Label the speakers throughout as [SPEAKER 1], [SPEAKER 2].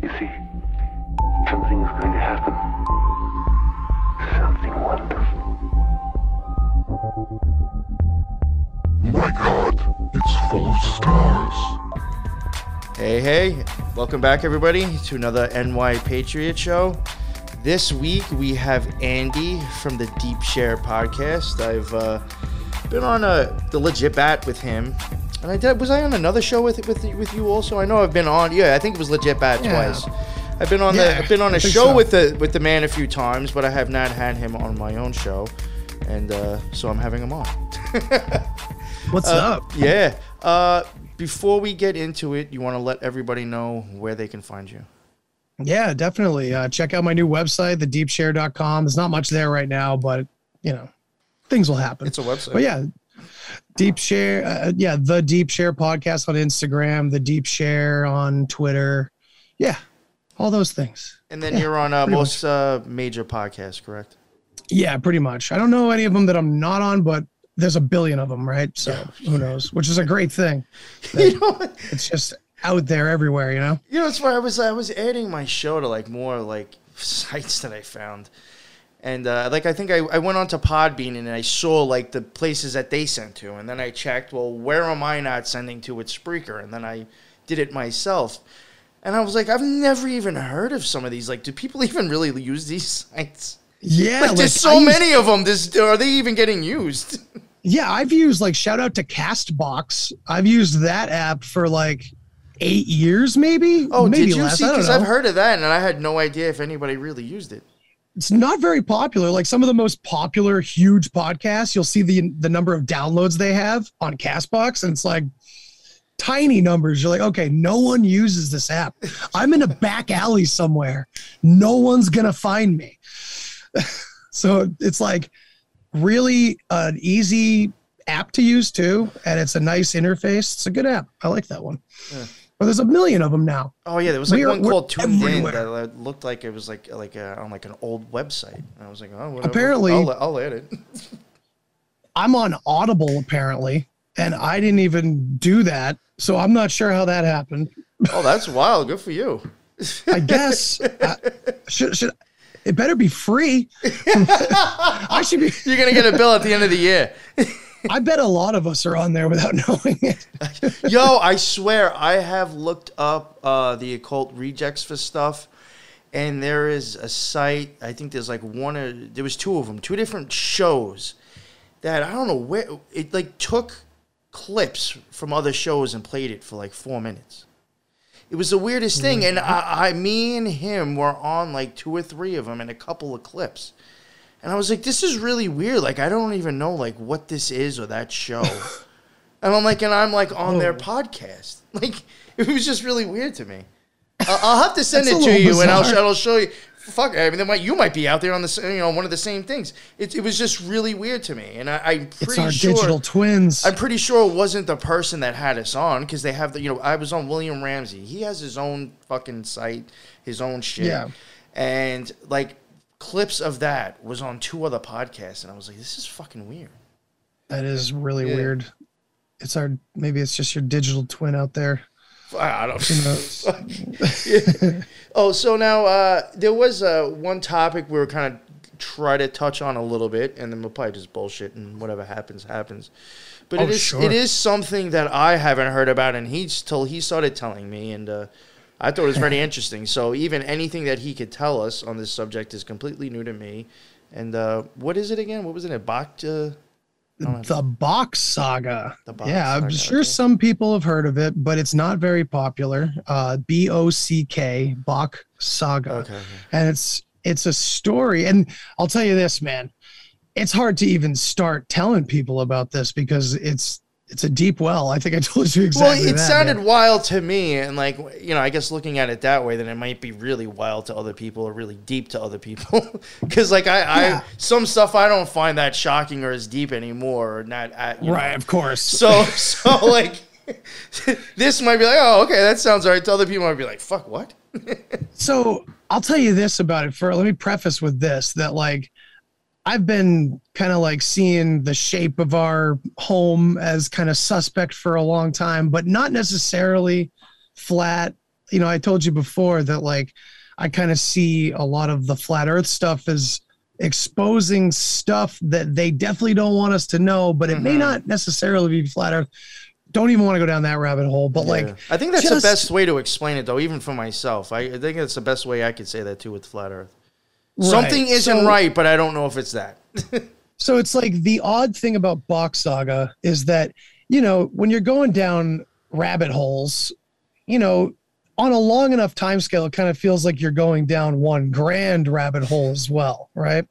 [SPEAKER 1] You see, something's going to happen. Something wonderful.
[SPEAKER 2] My god, it's full of stars.
[SPEAKER 3] Hey, hey, welcome back, everybody, to another NY Patriot Show. This week we have Andy from the Deep Share podcast. I've uh, been on a, the Legit Bat with him. And I did. Was I on another show with with with you also? I know I've been on. Yeah, I think it was Legit bad
[SPEAKER 4] Yeah.
[SPEAKER 3] twice. I've been on the. I've been on a show
[SPEAKER 4] so.
[SPEAKER 3] with the with the man a few times, but I have not had him on my own show, and uh, so I'm having him on.
[SPEAKER 4] What's
[SPEAKER 3] Uh,
[SPEAKER 4] up?
[SPEAKER 3] Yeah. Uh, before we get into it, you want to let everybody know where they can find you.
[SPEAKER 4] Yeah, definitely. Uh, check out my new website, thedeepshare.com. There's not much there right now, but you know, things will happen.
[SPEAKER 3] It's a website.
[SPEAKER 4] but yeah, Deep Share. Uh, yeah, the Deep Share podcast on Instagram, the Deep Share on Twitter. Yeah, all those things.
[SPEAKER 3] And then
[SPEAKER 4] Yeah,
[SPEAKER 3] you're on uh, most uh, major podcasts, correct?
[SPEAKER 4] Yeah, pretty much. I don't know any of them that I'm not on, but there's a billion of them, right? So who knows? Which is a great thing.
[SPEAKER 3] you know.
[SPEAKER 4] It's just out there everywhere, you know.
[SPEAKER 3] you know, it's why I was I was adding my show to like more like sites that I found, and uh, like I think I, I went on to Podbean and I saw like the places that they sent to, and then I checked, well, where am I not sending to with Spreaker, and then I did it myself. And I was like, I've never even heard of some of these. Like, do people even really use these sites?
[SPEAKER 4] Yeah,
[SPEAKER 3] Like, there's so
[SPEAKER 4] I
[SPEAKER 3] many of them. This are they even getting used?
[SPEAKER 4] Yeah, I've used like shout out to Castbox. I've used that app for like eight years, maybe.
[SPEAKER 3] Oh,
[SPEAKER 4] maybe
[SPEAKER 3] did you
[SPEAKER 4] less.
[SPEAKER 3] see? Because. I've heard of that, and I had no idea if anybody really used it.
[SPEAKER 4] It's not very popular. Like some of the most popular, huge podcasts, you'll see the the number of downloads they have on Castbox, and it's like tiny numbers. You're like, okay, no one uses this app. I'm in a back alley somewhere. No one's gonna find me. so it's like really an easy app to use too, and it's a nice interface. It's a good app. I like that one.
[SPEAKER 3] Yeah.
[SPEAKER 4] But there's a million of them now.
[SPEAKER 3] Oh yeah, there was like
[SPEAKER 4] We're-
[SPEAKER 3] one
[SPEAKER 4] we're
[SPEAKER 3] called
[SPEAKER 4] TuneIn
[SPEAKER 3] that uh, looked like it was like like a, on like an old website. And I was like, oh, whatever.
[SPEAKER 4] Apparently-
[SPEAKER 3] I'll, I'll add it.
[SPEAKER 4] I'm on Audible apparently, and I didn't even do that. So I'm not sure how that happened.
[SPEAKER 3] oh, that's wild. Good for you.
[SPEAKER 4] I guess uh, should should it better be free. I should be.
[SPEAKER 3] You're gonna get a bill at the end of the year.
[SPEAKER 4] I bet a lot of us are on there without knowing it.
[SPEAKER 3] Yo, I swear I have looked up uh, the occult rejects for stuff, and there is a site. I think there's like one or there was two of them, two different shows that I don't know where it like took clips from other shows and played it for like four minutes. It was the weirdest thing, and I, I, me and him were on like two or three of them and a couple of clips. And I was like, this is really weird. Like, I don't even know like what this is or that show. and I'm like, and I'm like on their
[SPEAKER 4] Oh.
[SPEAKER 3] podcast. Like, it was just really weird to me. I- I'll have to send it to you, and I'll,
[SPEAKER 4] bizarre.
[SPEAKER 3] I'll show you. Fuck, I mean, might, you might be out there on the, you know, one of the same things. It, it was just really weird to me, and I, I'm
[SPEAKER 4] It's our
[SPEAKER 3] sure.
[SPEAKER 4] digital twins.
[SPEAKER 3] I'm pretty sure it wasn't the person that had us on because they have the, you know, I was on William Ramsey. He has his own fucking site, his own shit.
[SPEAKER 4] Yeah.
[SPEAKER 3] And like clips of that was on two other podcasts, and I was like, this is fucking weird.
[SPEAKER 4] that is really
[SPEAKER 3] Yeah.
[SPEAKER 4] weird. It's our maybe it's just your digital twin out there.
[SPEAKER 3] I don't
[SPEAKER 4] Who knows?
[SPEAKER 3] Yeah. Oh, so now uh, there was uh, one topic we were kind of try to touch on a little bit, and then we'll probably just bullshit and whatever happens happens. But
[SPEAKER 4] Oh,
[SPEAKER 3] it is
[SPEAKER 4] sure.
[SPEAKER 3] it is something that I haven't heard about, and he's told he started telling me, and uh, I thought it was very interesting. So even anything that he could tell us on this subject is completely new to me. And uh, what is it again? What was it? A Bock? Uh,
[SPEAKER 4] The Bock Saga.
[SPEAKER 3] The Bock
[SPEAKER 4] yeah, I'm sure
[SPEAKER 3] okay.
[SPEAKER 4] some people have heard of it, but it's not very popular. Uh, B O C K Bock Saga,
[SPEAKER 3] okay.
[SPEAKER 4] and it's it's a story. And I'll tell you this, man, it's hard to even start telling people about this because it's it's a deep well. I think I told you exactly.
[SPEAKER 3] well, it
[SPEAKER 4] that,
[SPEAKER 3] sounded
[SPEAKER 4] man.
[SPEAKER 3] wild to me, and like you know, I guess looking at it that way, then it might be really wild to other people or really deep to other people. Because like I,
[SPEAKER 4] Yeah.
[SPEAKER 3] I, some stuff I don't find that shocking or as deep anymore, or not. At, you know.
[SPEAKER 4] right, of course.
[SPEAKER 3] So so like, this might be like, oh, okay, that sounds alright. To other people, might be like, fuck, what?
[SPEAKER 4] So I'll tell you this about it. For let me preface with this that like I've been kind of like seeing the shape of our home as kind of suspect for a long time, but not necessarily flat you know, I told you before that like I kind of see a lot of the flat earth stuff as exposing stuff that they definitely don't want us to know, but it may
[SPEAKER 3] Mhm.
[SPEAKER 4] not necessarily be flat earth. Don't even want to go down that rabbit hole, but
[SPEAKER 3] Yeah.
[SPEAKER 4] like
[SPEAKER 3] I think that's
[SPEAKER 4] just-
[SPEAKER 3] the best way to explain it, though, even for myself. I, I think that's the best way I could say that too with flat Earth. Something isn't
[SPEAKER 4] So-
[SPEAKER 3] right, but I don't know if it's that.
[SPEAKER 4] So it's like the odd thing about Bock Saga is that, you know, when you're going down rabbit holes, you know, on a long enough time scale, it kind of feels like you're going down one grand rabbit hole as well, right?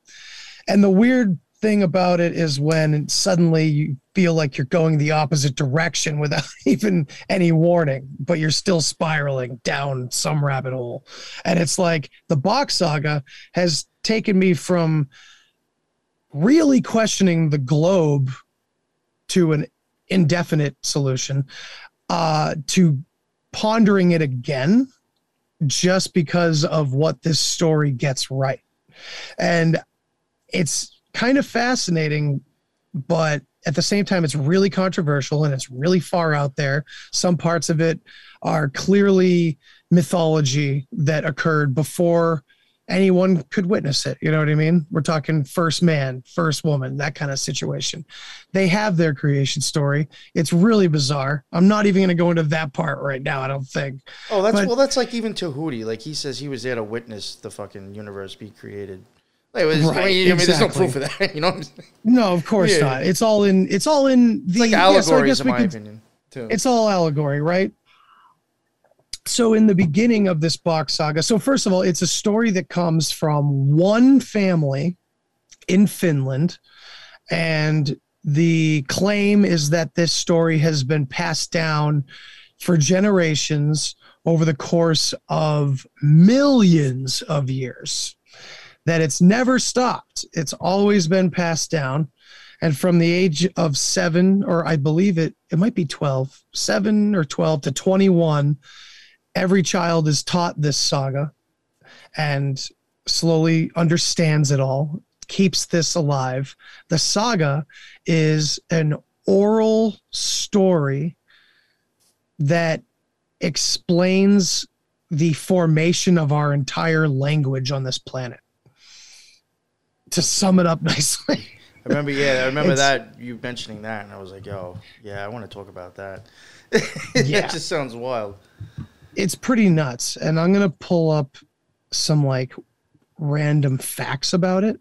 [SPEAKER 4] And the weird thing about it is when suddenly you feel like you're going the opposite direction without even any warning, but you're still spiraling down some rabbit hole. And it's like the Bock Saga has taken me from really questioning the globe to an indefinite solution uh, to pondering it again just because of what this story gets right. And it's kind of fascinating, but at the same time, it's really controversial and it's really far out there. Some parts of it are clearly mythology that occurred before anyone could witness it. You know what I mean? We're talking first man, first woman, that kind of situation. They have their creation story. It's really bizarre. I'm not even going to go into that part right now, I don't think.
[SPEAKER 3] Oh, that's
[SPEAKER 4] But-
[SPEAKER 3] well. That's like even Tahuti. Like he says, he was there to witness the fucking universe be created. Like, it was,
[SPEAKER 4] Right,
[SPEAKER 3] I mean, there's no proof of that. You know, what I'm saying?
[SPEAKER 4] No, of course
[SPEAKER 3] Yeah.
[SPEAKER 4] not. It's all in it's all in the
[SPEAKER 3] it's like
[SPEAKER 4] yeah, so
[SPEAKER 3] allegories, in my
[SPEAKER 4] could-
[SPEAKER 3] opinion. Too.
[SPEAKER 4] it's all allegory, right? So, in the beginning of this Bock saga, so first of all, it's a story that comes from one family in Finland. And the claim is that this story has been passed down for generations over the course of millions of years, that it's never stopped. It's always been passed down. And from the age of seven or i believe it it might be 12 seven or 12 to 21 every child is taught this saga and slowly understands it all keeps this alive. The saga is an oral story that explains the formation of our entire language on this planet to sum it up nicely
[SPEAKER 3] I remember, yeah, I remember
[SPEAKER 4] It's-
[SPEAKER 3] that you mentioning that, and I was like, "Yo, yeah, I want to talk about that." it just sounds wild.
[SPEAKER 4] it's pretty nuts and i'm gonna pull up some like random facts about it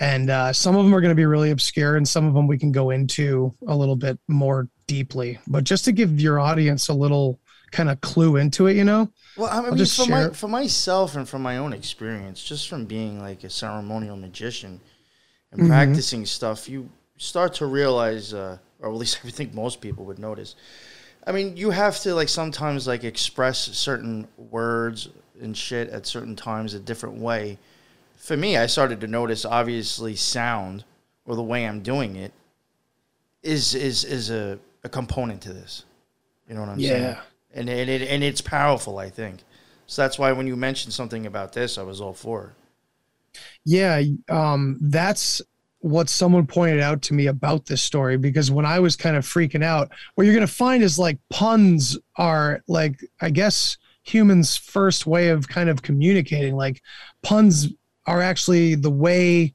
[SPEAKER 4] and uh, some of them are going to be really obscure and some of them we can go into a little bit more deeply but just to give your audience a little kind of clue into it you know
[SPEAKER 3] Well, I mean,
[SPEAKER 4] just
[SPEAKER 3] for, my, for myself and from my own experience, just from being like a ceremonial magician and
[SPEAKER 4] Mhm.
[SPEAKER 3] practicing stuff, you start to realize, uh, or at least I think most people would notice. I mean, you have to like sometimes like express certain words and shit at certain times a different way. For me, I started to notice obviously sound or the way I'm doing it is is is a, a component to this. You know what I'm saying?
[SPEAKER 4] Yeah.
[SPEAKER 3] And and it and it's powerful, I think. So that's why when you mentioned something about this, I was all for it.
[SPEAKER 4] yeah um that's what someone pointed out to me about this story because when i was kind of freaking out what you're going to find is like puns are like i guess humans first way of kind of communicating like puns are actually the way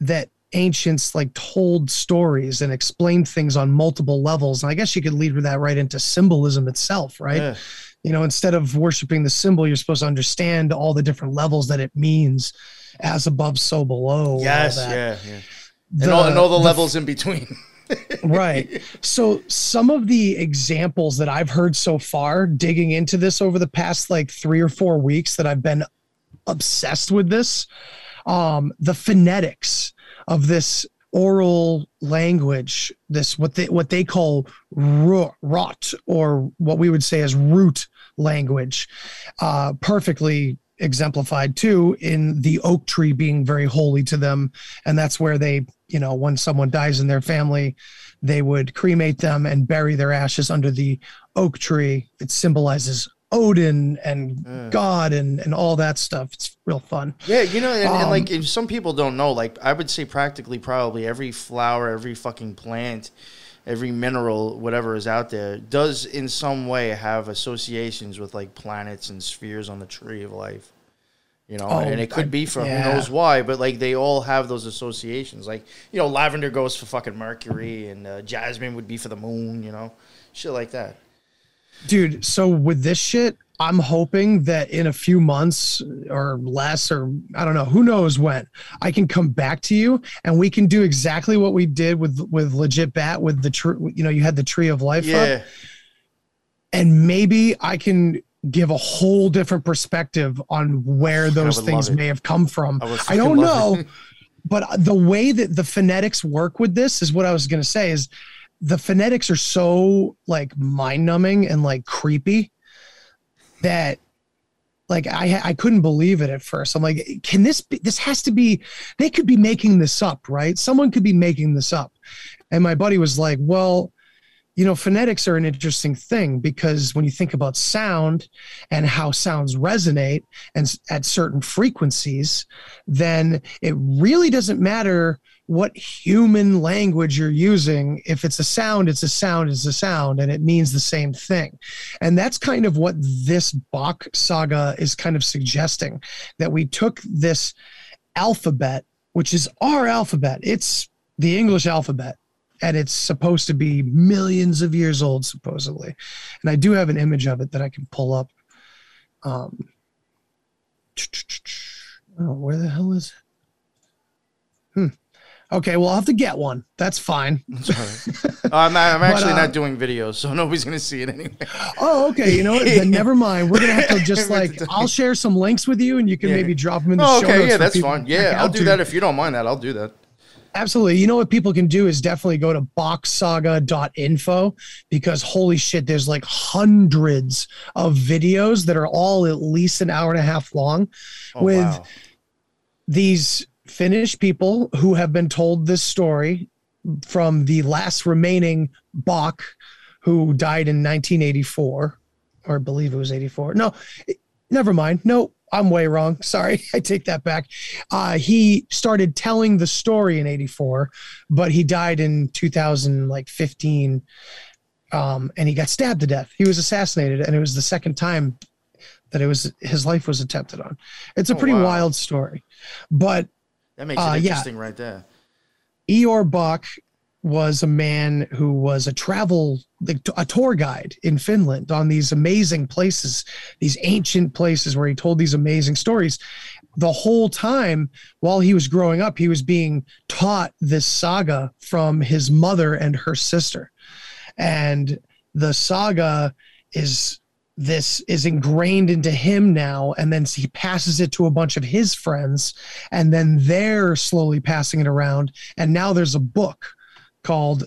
[SPEAKER 4] that ancients like told stories and explained things on multiple levels and i guess you could lead with that right into symbolism itself right
[SPEAKER 3] Yeah.
[SPEAKER 4] you know instead of worshiping the symbol you're supposed to understand all the different levels that it means as above so below
[SPEAKER 3] Yes, yeah, yeah.
[SPEAKER 4] The-
[SPEAKER 3] and all, and all the,
[SPEAKER 4] the
[SPEAKER 3] levels in between.
[SPEAKER 4] right. So some of the examples that I've heard so far digging into this over the past like 3 or 4 weeks that I've been obsessed with this um the phonetics of this oral language this what they what they call ro- rot or what we would say as root language uh perfectly exemplified too in the oak tree being very holy to them. And that's where they you know when someone dies in their family they would cremate them and bury their ashes under the oak tree. It symbolizes odin and
[SPEAKER 3] Mm.
[SPEAKER 4] god and and all that stuff it's real fun
[SPEAKER 3] Yeah, you know, and, and
[SPEAKER 4] Um,
[SPEAKER 3] like if some people don't know, like I would say practically probably every flower, every fucking plant, every mineral, whatever is out there, does in some way have associations with like planets and spheres on the tree of life. You know,
[SPEAKER 4] Oh,
[SPEAKER 3] and it could
[SPEAKER 4] I-
[SPEAKER 3] be for
[SPEAKER 4] yeah.
[SPEAKER 3] who knows why, but like they all have those associations. Like you know, lavender goes for fucking Mercury, and uh, jasmine would be for the moon. You know, shit like that.
[SPEAKER 4] Dude so with this shit i'm hoping that in a few months or less or i don't know who knows when i can come back to you and we can do exactly what we did with with legit bat with the tree you know you had the tree of life up,
[SPEAKER 3] Yeah,
[SPEAKER 4] and maybe i can give a whole different perspective on where those things may have come from.
[SPEAKER 3] I
[SPEAKER 4] i don't know but the way that the phonetics work with this is what I was going to say is the phonetics are so like mind numbing and like creepy that like I I couldn't believe it at first. I'm like, can this be, this has to be they could be making this up, right? Someone could be making this up. And my buddy was like, well, you know, phonetics are an interesting thing because when you think about sound and how sounds resonate and at certain frequencies, then it really doesn't matter what human language you're using. If it's a sound, it's a sound, it's a sound, and it means the same thing. And that's kind of what this Bock saga is kind of suggesting that we took this alphabet, which is our alphabet, it's the English alphabet. And it's supposed to be millions of years old, supposedly. And I do have an image of it that I can pull up. Um, oh, where the hell is it? Hmm. Okay, well, I'll have to get one. That's fine.
[SPEAKER 3] All right. I'm, I'm actually
[SPEAKER 4] uh,
[SPEAKER 3] not doing videos, so nobody's gonna see it anyway.
[SPEAKER 4] Oh, okay. You know what? Then never mind. We're gonna have to just like. I'll share some links with you, and you can
[SPEAKER 3] Yeah.
[SPEAKER 4] maybe drop them in the
[SPEAKER 3] Oh,
[SPEAKER 4] show
[SPEAKER 3] okay,
[SPEAKER 4] notes
[SPEAKER 3] yeah, that's fine. Yeah, I'll do that if you don't mind that. I'll do that.
[SPEAKER 4] Absolutely. You know what people can do is definitely go to boxsaga.info because holy shit, there's like hundreds of videos that are all at least an hour and a half long
[SPEAKER 3] Oh,
[SPEAKER 4] with
[SPEAKER 3] wow.
[SPEAKER 4] these Finnish people who have been told this story from the last remaining Bock who died in 1984, or I believe it was 84. No, never mind. No, I'm way wrong. Sorry, I take that back. Uh, he started telling the story in 84, but he died in 2015, um, and he got stabbed to death. He was assassinated, and it was the second time that it was his life was attempted on. It's a
[SPEAKER 3] Oh,
[SPEAKER 4] pretty
[SPEAKER 3] wow.
[SPEAKER 4] wild story, but
[SPEAKER 3] That makes
[SPEAKER 4] uh,
[SPEAKER 3] it
[SPEAKER 4] yeah.
[SPEAKER 3] interesting right there.
[SPEAKER 4] Ior Bock was a man who was a travel a tour guide in Finland on these amazing places, these ancient places where he told these amazing stories. The whole time while he was growing up, he was being taught this saga from his mother and her sister. And the saga is this is ingrained into him now and then he passes it to a bunch of his friends and then they're slowly passing it around and now there's a book called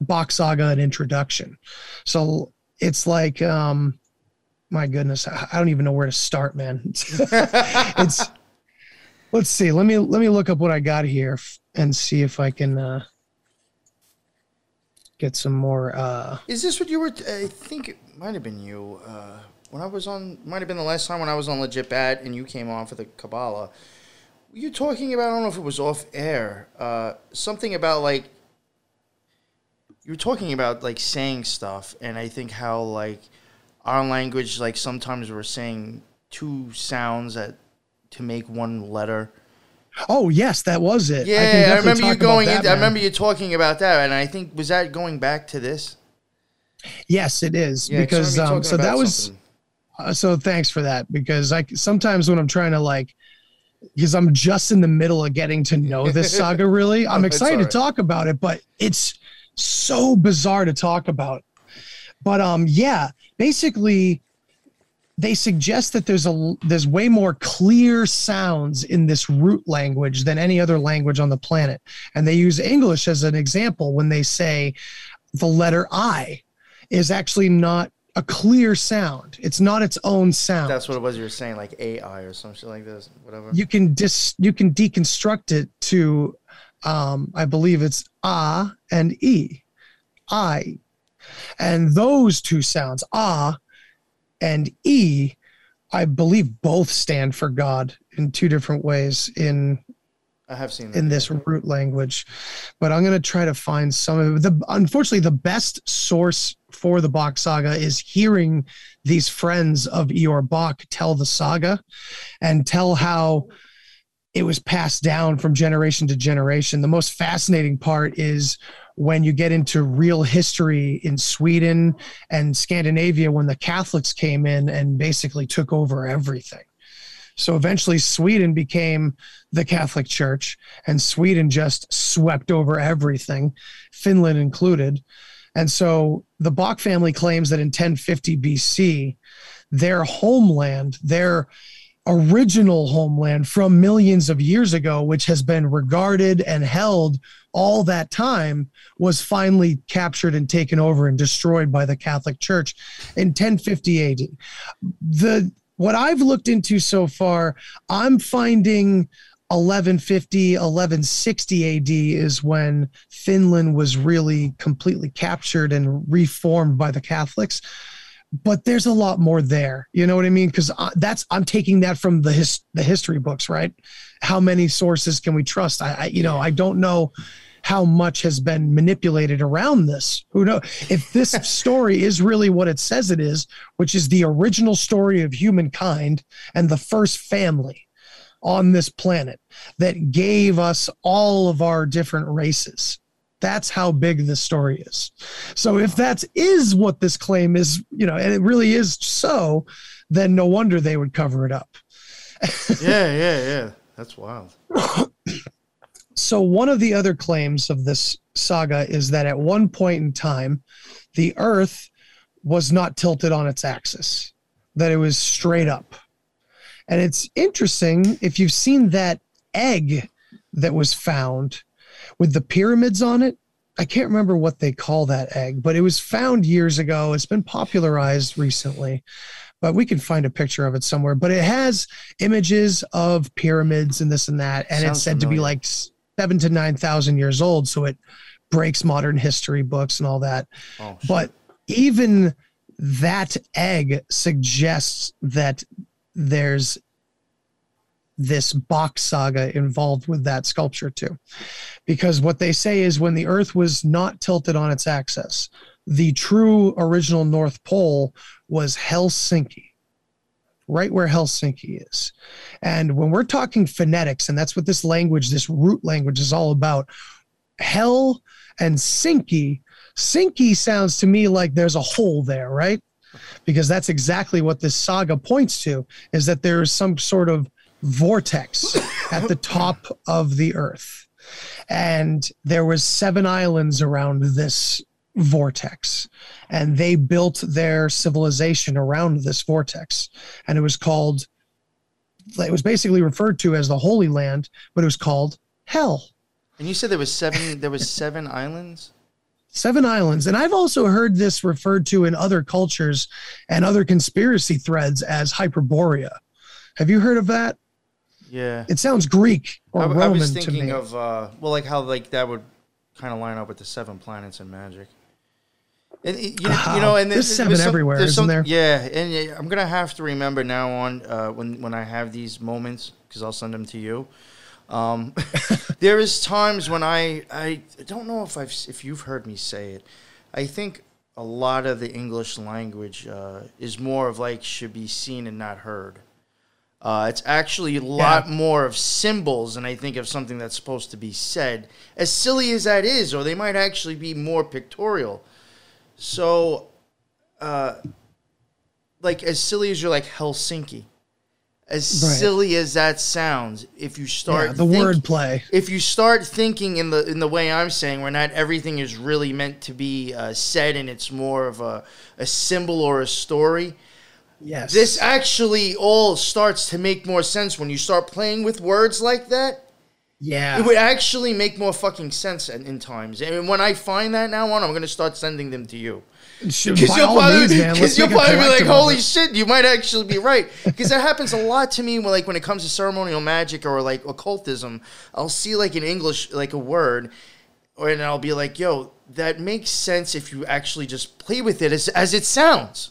[SPEAKER 4] Bock Saga: An Introduction. So it's like, um, my goodness, I I don't even know where to start, man. it's let's see. Let me let me look up what I got here and see if I can uh, get some more. Uh,
[SPEAKER 3] Is this what you were? T- I think it might have been you. Uh, when I was on, might have been the last time when I was on Legit Bat and you came on for the Kabbalah. Were you talking about? I don't know if it was off air. Uh, something about like you were talking about like saying stuff, and I think how like our language, like sometimes we're saying two sounds at to make one letter.
[SPEAKER 4] oh yes, that was it.
[SPEAKER 3] Yeah,
[SPEAKER 4] can
[SPEAKER 3] I, remember you going.
[SPEAKER 4] that,
[SPEAKER 3] into, I remember you talking about that, and I think was that going back to this.
[SPEAKER 4] Yes, it is
[SPEAKER 3] Yeah, 'cause I
[SPEAKER 4] because um, so that was. Uh, so thanks for that because I sometimes when I'm trying to like because I'm just in the middle of getting to know this saga really. I'm excited
[SPEAKER 3] right.
[SPEAKER 4] to talk about it, but it's so bizarre to talk about. But um yeah, basically they suggest that there's a there's way more clear sounds in this root language than any other language on the planet. And they use English as an example when they say the letter I is actually not a clear sound. It's not its own sound.
[SPEAKER 3] That's what it was you were saying, like AI or some shit like this, whatever.
[SPEAKER 4] you can dis you can deconstruct it to um I believe it's ah and e. I. And those two sounds, ah and e, I believe both stand for God in two different ways in
[SPEAKER 3] I have seen that.
[SPEAKER 4] in this root language, but I'm going to try to find some of the. Unfortunately, the best source for the Bock saga is hearing these friends of Ior Bock tell the saga and tell how it was passed down from generation to generation. The most fascinating part is when you get into real history in Sweden and Scandinavia when the Catholics came in and basically took over everything. So eventually, Sweden became the Catholic Church, and Sweden just swept over everything, Finland included. And so the Bock family claims that in 1050 BC, their homeland, their original homeland from millions of years ago, which has been regarded and held all that time, was finally captured and taken over and destroyed by the Catholic Church in 1050 AD. The what I've looked into so far, I'm finding 1150 1160 AD is when Finland was really completely captured and reformed by the Catholics but there's a lot more there. You know what I mean? Because that's I'm taking that from the his, the history books, right? How many sources can we trust? I, I you know I don't know how much has been manipulated around this. Who knows if this story is really what it says it is, which is the original story of humankind and the first family on this planet that gave us all of our different races that's how big this story is. So if that is what this claim is, you know, and it really is so, then no wonder they would cover it up.
[SPEAKER 3] yeah, yeah, yeah. That's wild.
[SPEAKER 4] so one of the other claims of this saga is that at one point in time, the Earth was not tilted on its axis, that it was straight up. And it's interesting if you've seen that egg that was found with the pyramids on it. I can't remember what they call that egg, but it was found years ago. It's been popularized recently, but we can find a picture of it somewhere. But it has images of pyramids and this and that, and
[SPEAKER 3] Sounds
[SPEAKER 4] it's said to be like seven to nine thousand years old. So it breaks modern history books and all that.
[SPEAKER 3] Oh.
[SPEAKER 4] But even that egg suggests that there's this Bock saga involved with that sculpture too. Because what they say is when the earth was not tilted on its axis, the true original North Pole was Helsinki, right where Helsinki is. And when we're talking phonetics, and that's what this language, this root language is all about, Hell and Sinky, Sinky sounds to me like there's a hole there, right? Because that's exactly what this saga points to is that there is some sort of vortex at the top of the earth. And there was seven islands around this vortex and they built their civilization around this vortex and it was called it was basically referred to as the holy land but it was called hell
[SPEAKER 3] and you said there was seven. There was seven islands.
[SPEAKER 4] Seven islands. And I've also heard this referred to in other cultures and other conspiracy threads as Hyperborea. Have you heard of that?
[SPEAKER 3] Yeah.
[SPEAKER 4] It sounds Greek or
[SPEAKER 3] I,
[SPEAKER 4] Roman
[SPEAKER 3] I was thinking of uh, well, like how like that would kind of line up with the seven planets in magic. And you, you know, and
[SPEAKER 4] There's
[SPEAKER 3] there-
[SPEAKER 4] seven
[SPEAKER 3] some-
[SPEAKER 4] everywhere,
[SPEAKER 3] there's
[SPEAKER 4] isn't there?
[SPEAKER 3] Yeah, and I'm gonna have to remember now on uh, when when I have these moments because I'll send them to you. Um, there is times when I I don't know if I've if you've heard me say it. I think a lot of the English language uh, is more of like should be seen and not heard. Uh, it's actually a lot more of symbols than I think of something that's supposed to be said. As silly as that is, or they might actually be more pictorial. So, uh, like as silly as you're like Helsinki, as
[SPEAKER 4] Right.
[SPEAKER 3] silly as that sounds, if you start
[SPEAKER 4] yeah, the
[SPEAKER 3] think-
[SPEAKER 4] word play.
[SPEAKER 3] if you start thinking in the in the way I'm saying, where not everything is really meant to be uh, said, and it's more of a a symbol or a story.
[SPEAKER 4] Yes.
[SPEAKER 3] This actually all starts to make more sense when you start playing with words like that.
[SPEAKER 4] yeah.
[SPEAKER 3] It would actually make more fucking sense in, in times. And when I find that now on, I'm gonna start sending them to you. Because you'll probably,
[SPEAKER 4] means,
[SPEAKER 3] you'll probably be like, "Holy
[SPEAKER 4] it."
[SPEAKER 3] shit!" You might actually be right. Because that happens a lot to me. When, like when it comes to ceremonial magic or like occultism, I'll see like an English like a word, and I'll be like, "Yo, that makes sense if you actually just play with it as as it sounds."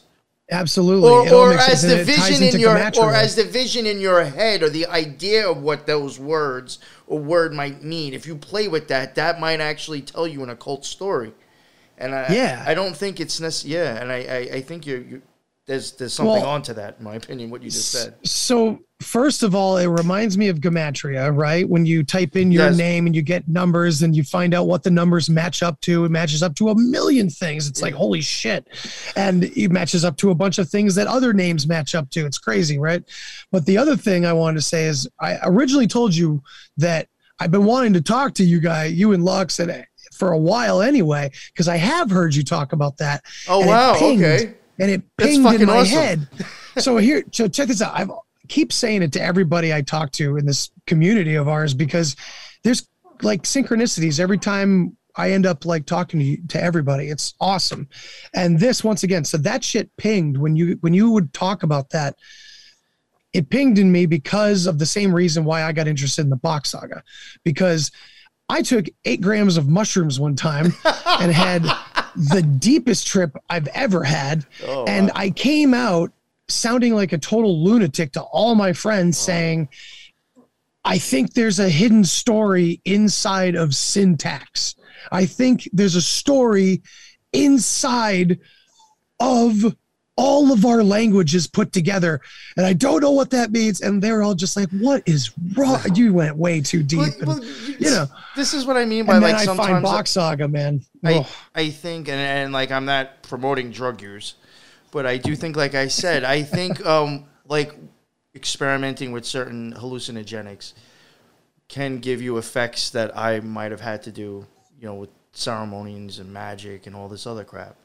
[SPEAKER 4] Absolutely.
[SPEAKER 3] or, or as the vision in your or as the vision in your head or the idea of what those words or word might mean if you play with that that might actually tell you an occult story and i
[SPEAKER 4] Yeah.
[SPEAKER 3] i don't think it's necessary yeah and i i, I think you're, you there's there's something
[SPEAKER 4] Well,
[SPEAKER 3] onto that in my opinion what you just said
[SPEAKER 4] So first of all, it reminds me of Gematria, right? When you type in your
[SPEAKER 3] Yes.
[SPEAKER 4] name and you get numbers and you find out what the numbers match up to, it matches up to a million things. It's like holy shit, and it matches up to a bunch of things that other names match up to. It's crazy, right? But the other thing I wanted to say is I originally told you that I've been wanting to talk to you guy, you and Lux, and eh, for a while anyway, because I have heard you talk about that.
[SPEAKER 3] oh wow okay
[SPEAKER 4] and it pinged in my
[SPEAKER 3] awesome.
[SPEAKER 4] head. So here, so check this out. I keep saying it to everybody I talk to in this community of ours because there's like synchronicities every time I end up like talking to you, to everybody. It's awesome. And this once again, so that shit pinged when you when you would talk about that. It pinged in me because of the same reason why I got interested in the Bock saga, because I took eight grams of mushrooms one time and had the deepest trip I've ever had.
[SPEAKER 3] Oh,
[SPEAKER 4] and
[SPEAKER 3] wow.
[SPEAKER 4] I came out sounding like a total lunatic to all my friends saying, I think there's a hidden story inside of syntax. I think there's a story inside of all of our languages put together. And I don't know what that means. And they're all just like, what is wrong? You went way too deep.
[SPEAKER 3] Well,
[SPEAKER 4] and-
[SPEAKER 3] well,
[SPEAKER 4] you know,
[SPEAKER 3] this is what i mean by like
[SPEAKER 4] I
[SPEAKER 3] sometimes
[SPEAKER 4] find Bock Saga, man.
[SPEAKER 3] I. I think, and, and like I'm not promoting drug use, but I do think, like I said, I think um, like experimenting with certain hallucinogenics can give you effects that I might have had to do, you know, with ceremonies and magic and all this other crap.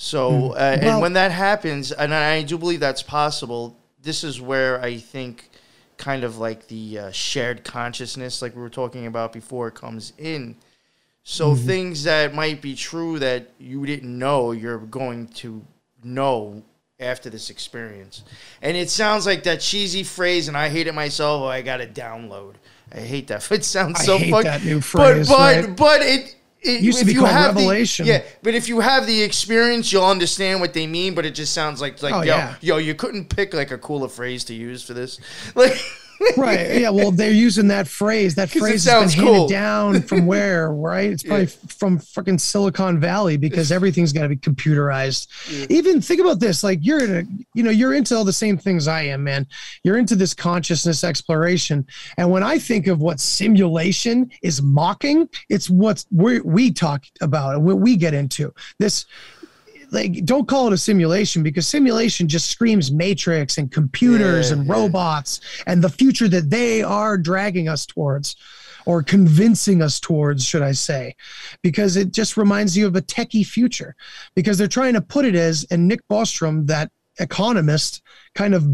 [SPEAKER 3] So, uh, and when that happens, and I do believe that's possible, this is where I think kind of like the uh, shared consciousness, like we were talking about before, comes in. So things that might be true that you didn't know, you're going to know after this experience. And it sounds like that cheesy phrase, and I hate it myself. Oh, I got to download. I hate that. It sounds
[SPEAKER 4] I
[SPEAKER 3] so
[SPEAKER 4] hate
[SPEAKER 3] fuck-
[SPEAKER 4] that new
[SPEAKER 3] But
[SPEAKER 4] phrase,
[SPEAKER 3] but
[SPEAKER 4] right?
[SPEAKER 3] but it. It
[SPEAKER 4] Used to be called
[SPEAKER 3] have the-
[SPEAKER 4] revelation.
[SPEAKER 3] yeah, but if you have the experience, you'll understand what they mean. But it just sounds like like
[SPEAKER 4] Oh,
[SPEAKER 3] yo
[SPEAKER 4] yeah.
[SPEAKER 3] yo, you couldn't pick like a cooler phrase to use for this. Like
[SPEAKER 4] right. Yeah. Well, they're using that phrase. That phrase has been
[SPEAKER 3] sounds
[SPEAKER 4] handed down from where, right? It's probably
[SPEAKER 3] Yeah.
[SPEAKER 4] from fucking Silicon Valley because everything's got to be computerized. Even think about this. Like you're in a, you know, you're into all the same things I am, man. You're into this consciousness exploration. And when I think of what simulation is mocking, it's what we we talk about and what we get into. This like don't call it a simulation because simulation just screams matrix and computers
[SPEAKER 3] Yeah,
[SPEAKER 4] and
[SPEAKER 3] yeah.
[SPEAKER 4] robots and the future that they are dragging us towards or convincing us towards should i say because it just reminds you of a techie future because they're trying to put it as and nick bostrom that economist kind of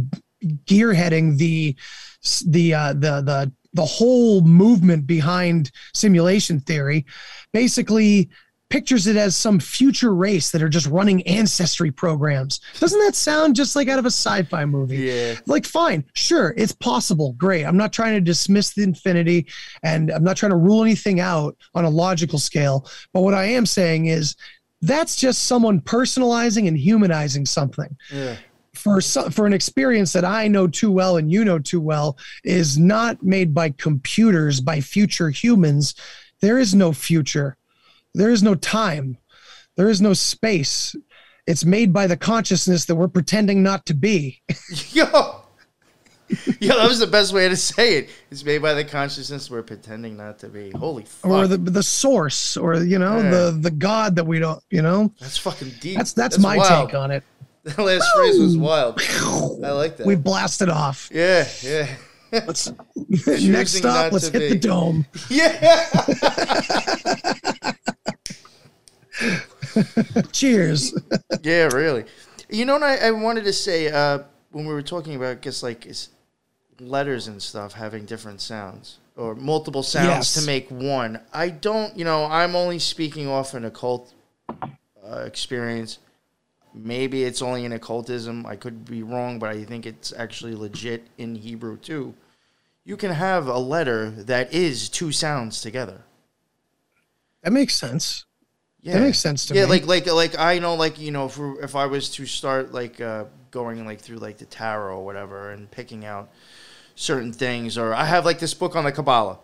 [SPEAKER 4] gearheading the the uh, the the the whole movement behind simulation theory basically pictures it as some future race that are just running ancestry programs. Doesn't that sound just like out of a sci-fi movie?
[SPEAKER 3] Yeah.
[SPEAKER 4] Like fine, sure, it's possible. Great. I'm not trying to dismiss the infinity and I'm not trying to rule anything out on a logical scale, but what I am saying is that's just someone personalizing and humanizing something
[SPEAKER 3] yeah.
[SPEAKER 4] for some, for an experience that I know too well and you know too well is not made by computers by future humans. There is no future. There is no time. There is no space. It's made by the consciousness that we're pretending not to be.
[SPEAKER 3] Yo. Yo, that was the best way to say it. It's made by the consciousness we're pretending not to be. Holy fuck.
[SPEAKER 4] Or the the source, or you know,
[SPEAKER 3] Yeah.
[SPEAKER 4] the the God that we don't, you know.
[SPEAKER 3] that's fucking deep.
[SPEAKER 4] That's that's, my
[SPEAKER 3] wild.
[SPEAKER 4] take on it.
[SPEAKER 3] That last phrase was wild. I like that.
[SPEAKER 4] We blasted off.
[SPEAKER 3] yeah, yeah.
[SPEAKER 4] Let's next stop. Let's hit the dome.
[SPEAKER 3] Yeah.
[SPEAKER 4] Cheers.
[SPEAKER 3] yeah, really. You know what I, I wanted to say uh, when we were talking about, I guess, like is letters and stuff having different sounds or multiple sounds
[SPEAKER 4] Yes.
[SPEAKER 3] to make one. I don't, you know, I'm only speaking off an occult uh, experience. Maybe it's only in occultism. I could be wrong, but I think it's actually legit in Hebrew too. You can have a letter that is two sounds together.
[SPEAKER 4] That makes sense.
[SPEAKER 3] Yeah.
[SPEAKER 4] That makes sense to
[SPEAKER 3] yeah,
[SPEAKER 4] me.
[SPEAKER 3] like like like I know like you know if we- if I was to start like uh, going like through like the tarot or whatever and picking out certain things, or I have like this book on the Kabbalah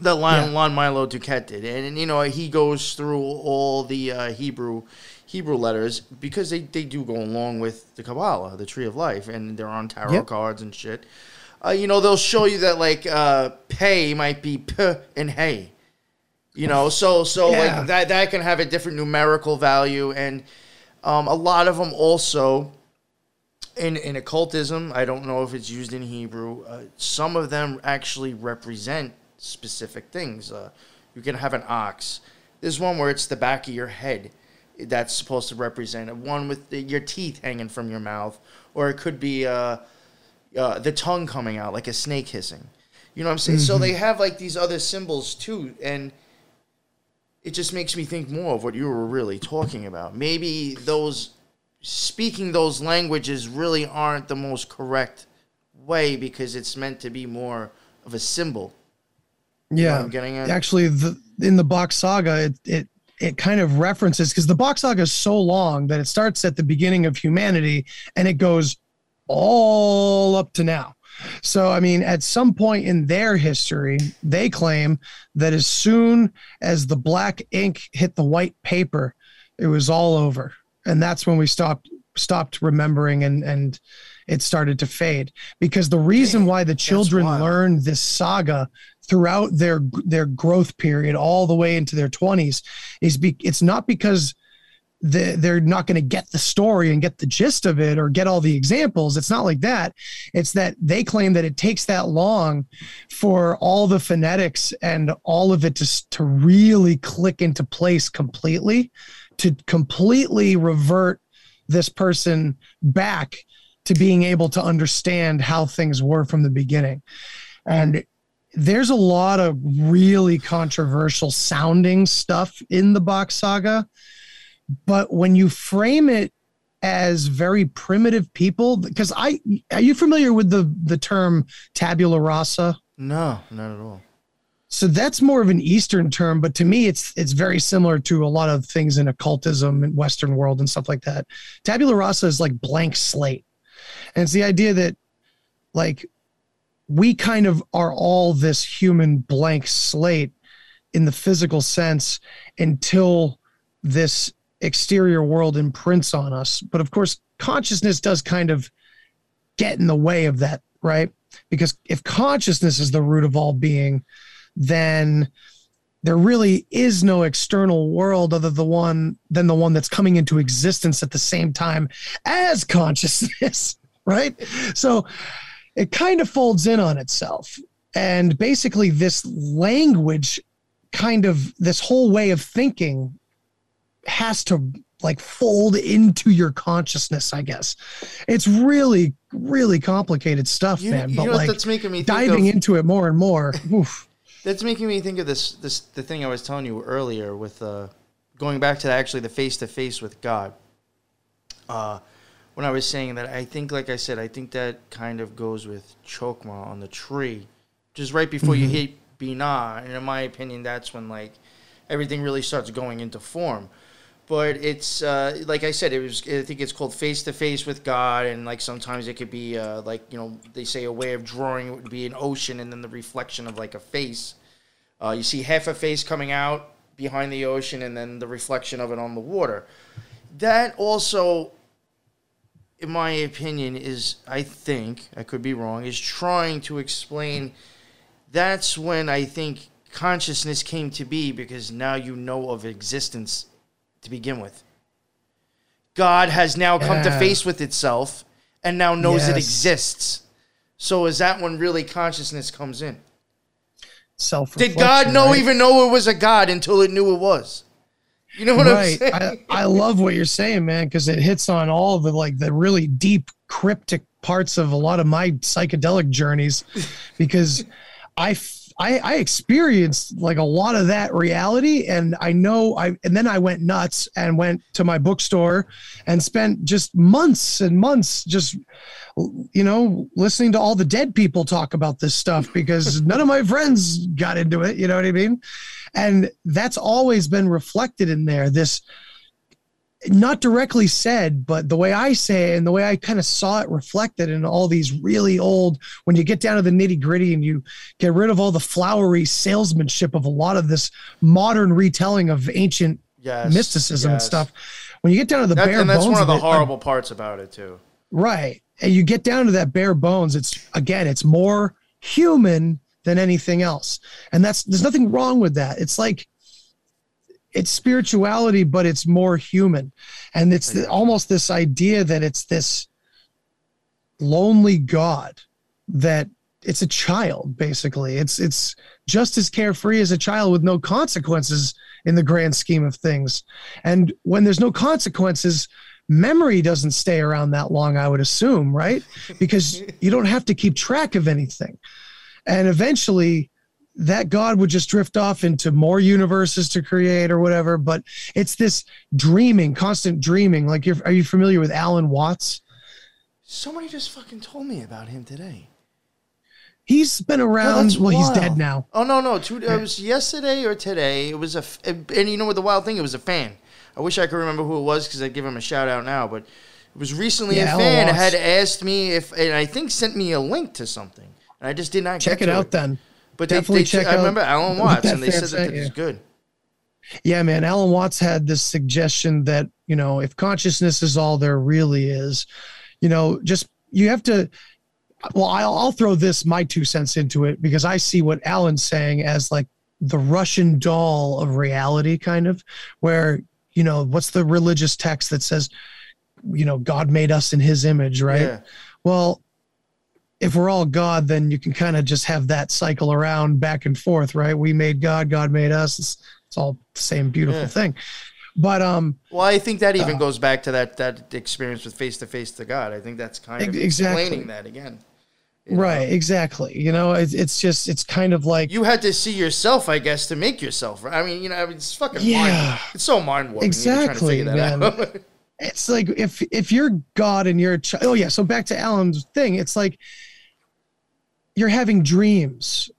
[SPEAKER 3] that Lon,
[SPEAKER 4] Yeah.
[SPEAKER 3] Lon Milo DuQuette did, and, and you know he goes through all the uh, Hebrew Hebrew letters because they, they do go along with the Kabbalah, the Tree of Life, and they're on tarot
[SPEAKER 4] Yep.
[SPEAKER 3] cards and shit. Uh, you know they'll show you that like uh, pay might be p and hey. You know, so so
[SPEAKER 4] Yeah.
[SPEAKER 3] like that that can have a different numerical value, and um, a lot of them also in in occultism. I don't know if it's used in Hebrew. Uh, some of them actually represent specific things. Uh, you can have an ox. There's one where it's the back of your head that's supposed to represent it. One with the, your teeth hanging from your mouth, or it could be uh, uh, the tongue coming out like a snake hissing. You know what I'm saying? So they have like these other symbols too, and it just makes me think more of what you were really talking about. Maybe those speaking those languages really aren't the most correct way because it's meant to be more of a symbol. You know
[SPEAKER 4] yeah.
[SPEAKER 3] I'm getting at?
[SPEAKER 4] Actually, the in the Bock saga, it it it kind of references because the Bock saga is so long that it starts at the beginning of humanity and it goes all up to now. So, I mean, at some point in their history, they claim that as soon as the black ink hit the white paper, it was all over. And that's when we stopped stopped remembering and and it started to fade because the reason why the children learned this saga throughout their their growth period all the way into their 20s is be, it's not because they, they're not going to get the story and get the gist of it or get all the examples. It's not like that. It's that they claim that it takes that long for all the phonetics and all of it to, to really click into place completely to completely revert this person back to being able to understand how things were from the beginning. And there's a lot of really controversial sounding stuff in the Bock saga but when you frame it as very primitive people because i are you familiar with the the term tabula rasa?
[SPEAKER 3] No, not at all.
[SPEAKER 4] so that's more of an eastern term but to me it's it's very similar to a lot of things in occultism and western world and stuff like that. Tabula rasa is like blank slate. And it's the idea that like we kind of are all this human blank slate in the physical sense until this exterior world imprints on us. But of course consciousness does kind of get in the way of that right? Because if consciousness is the root of all being then there really is no external world other the one than the one that's coming into existence at the same time as consciousness right? So it kind of folds in on itself. And basically this language kind of this whole way of thinking has to like fold into your consciousness i guess it's really really complicated stuff
[SPEAKER 3] You,
[SPEAKER 4] man
[SPEAKER 3] you
[SPEAKER 4] but
[SPEAKER 3] know
[SPEAKER 4] like
[SPEAKER 3] that's making me think
[SPEAKER 4] diving
[SPEAKER 3] of?
[SPEAKER 4] into it more and more.
[SPEAKER 3] That's making me think of this this the thing I was telling you earlier with uh, going back to actually the face to face with God. Uh, when I was saying that, I think, like I said, I think that kind of goes with Chokmah on the tree, just right before you hit binah, and in my opinion, that's when like everything really starts going into form. But it's uh, like I said, it was. I think it's called face to face with God, and like sometimes it could be uh, like you know they say a way of drawing it would be an ocean, and then the reflection of like a face. Uh, you see half a face coming out behind the ocean, and then the reflection of it on the water. That also, in my opinion, is I think I could be wrong. Is trying to explain. That's when I think consciousness came to be because now you know of existence to begin with. God has now come to face with itself and now knows it exists. So is that when really consciousness comes in?
[SPEAKER 4] self
[SPEAKER 3] Did God know
[SPEAKER 4] right?
[SPEAKER 3] even know it was a God until it knew it was? You know what
[SPEAKER 4] right
[SPEAKER 3] I'm saying?
[SPEAKER 4] I, I love what you're saying man because it hits on all the like the really deep cryptic parts of a lot of my psychedelic journeys because I I, I experienced like a lot of that reality and I know I and then I went nuts and went to my bookstore and spent just months and months just you know listening to all the dead people talk about this stuff because none of my friends got into it, you know what I mean? And that's always been reflected in there this not directly said, but the way I say it and the way I kind of saw it reflected in all these really old, when you get down to the nitty gritty and you get rid of all the flowery salesmanship of a lot of this modern retelling of ancient
[SPEAKER 3] Yes,
[SPEAKER 4] mysticism and stuff. When you get down to the
[SPEAKER 3] That-
[SPEAKER 4] bare
[SPEAKER 3] and that's
[SPEAKER 4] bones
[SPEAKER 3] one of the
[SPEAKER 4] it, like,
[SPEAKER 3] horrible parts about it too.
[SPEAKER 4] right. And you get down to that bare bones, it's again, it's more human than anything else. And that's there's nothing wrong with that. It's like it's spirituality, but it's more human. And it's the, almost this idea that it's this lonely God that it's a child, basically. It's it's just as carefree as a child with no consequences in the grand scheme of things. And when there's no consequences, memory doesn't stay around that long, I would assume, right? Because you don't have to keep track of anything. And eventually that God would just drift off into more universes to create or whatever. But it's this dreaming, constant dreaming. Like, you're, are you familiar with Alan Watts?
[SPEAKER 3] Somebody just fucking told me about him today.
[SPEAKER 4] He's been around.
[SPEAKER 3] that's
[SPEAKER 4] well, he's dead now.
[SPEAKER 3] Oh no, no, two, it was yesterday or today. It was a, and you know what the wild thing? It was a fan. I wish I could remember who it was because I'd give him a shout out now. But it was recently
[SPEAKER 4] Yeah,
[SPEAKER 3] a fan had asked me if, and I think sent me a link to something, and I just did not
[SPEAKER 4] Check it
[SPEAKER 3] to
[SPEAKER 4] out then.
[SPEAKER 3] But they-
[SPEAKER 4] Definitely
[SPEAKER 3] they,
[SPEAKER 4] check
[SPEAKER 3] I
[SPEAKER 4] out
[SPEAKER 3] remember Alan Watts, and they said that it was good.
[SPEAKER 4] Yeah, man. Alan Watts had this suggestion that, you know, if consciousness is all there really is, you know, just you have to. Well, I'll, I'll throw this, my two cents into it, because I see what Alan's saying as like the Russian doll of reality, kind of, where, you know, what's the religious text that says, you know, God made us in his image, right?
[SPEAKER 3] Yeah.
[SPEAKER 4] Well, if we're all God, then you can kind of just have that cycle around back and forth, right? We made God, God made us. It's, it's all the same beautiful
[SPEAKER 3] Yeah.
[SPEAKER 4] thing. But um,
[SPEAKER 3] Well, I think that
[SPEAKER 4] Uh.
[SPEAKER 3] even goes back to that that experience with face to face to God. I think that's kind of
[SPEAKER 4] exactly.
[SPEAKER 3] explaining that again. You know?
[SPEAKER 4] right, exactly. You know, it's, it's just it's kind of like
[SPEAKER 3] You had to see yourself, I guess, to make yourself. Right? I mean, you know, I mean, it's fucking
[SPEAKER 4] Yeah.
[SPEAKER 3] mind. It's so mind warping.
[SPEAKER 4] Exactly, man.
[SPEAKER 3] Out.
[SPEAKER 4] it's like if if you're God and you're a child. Oh yeah. So back to Alan's thing. It's like you're having dreams,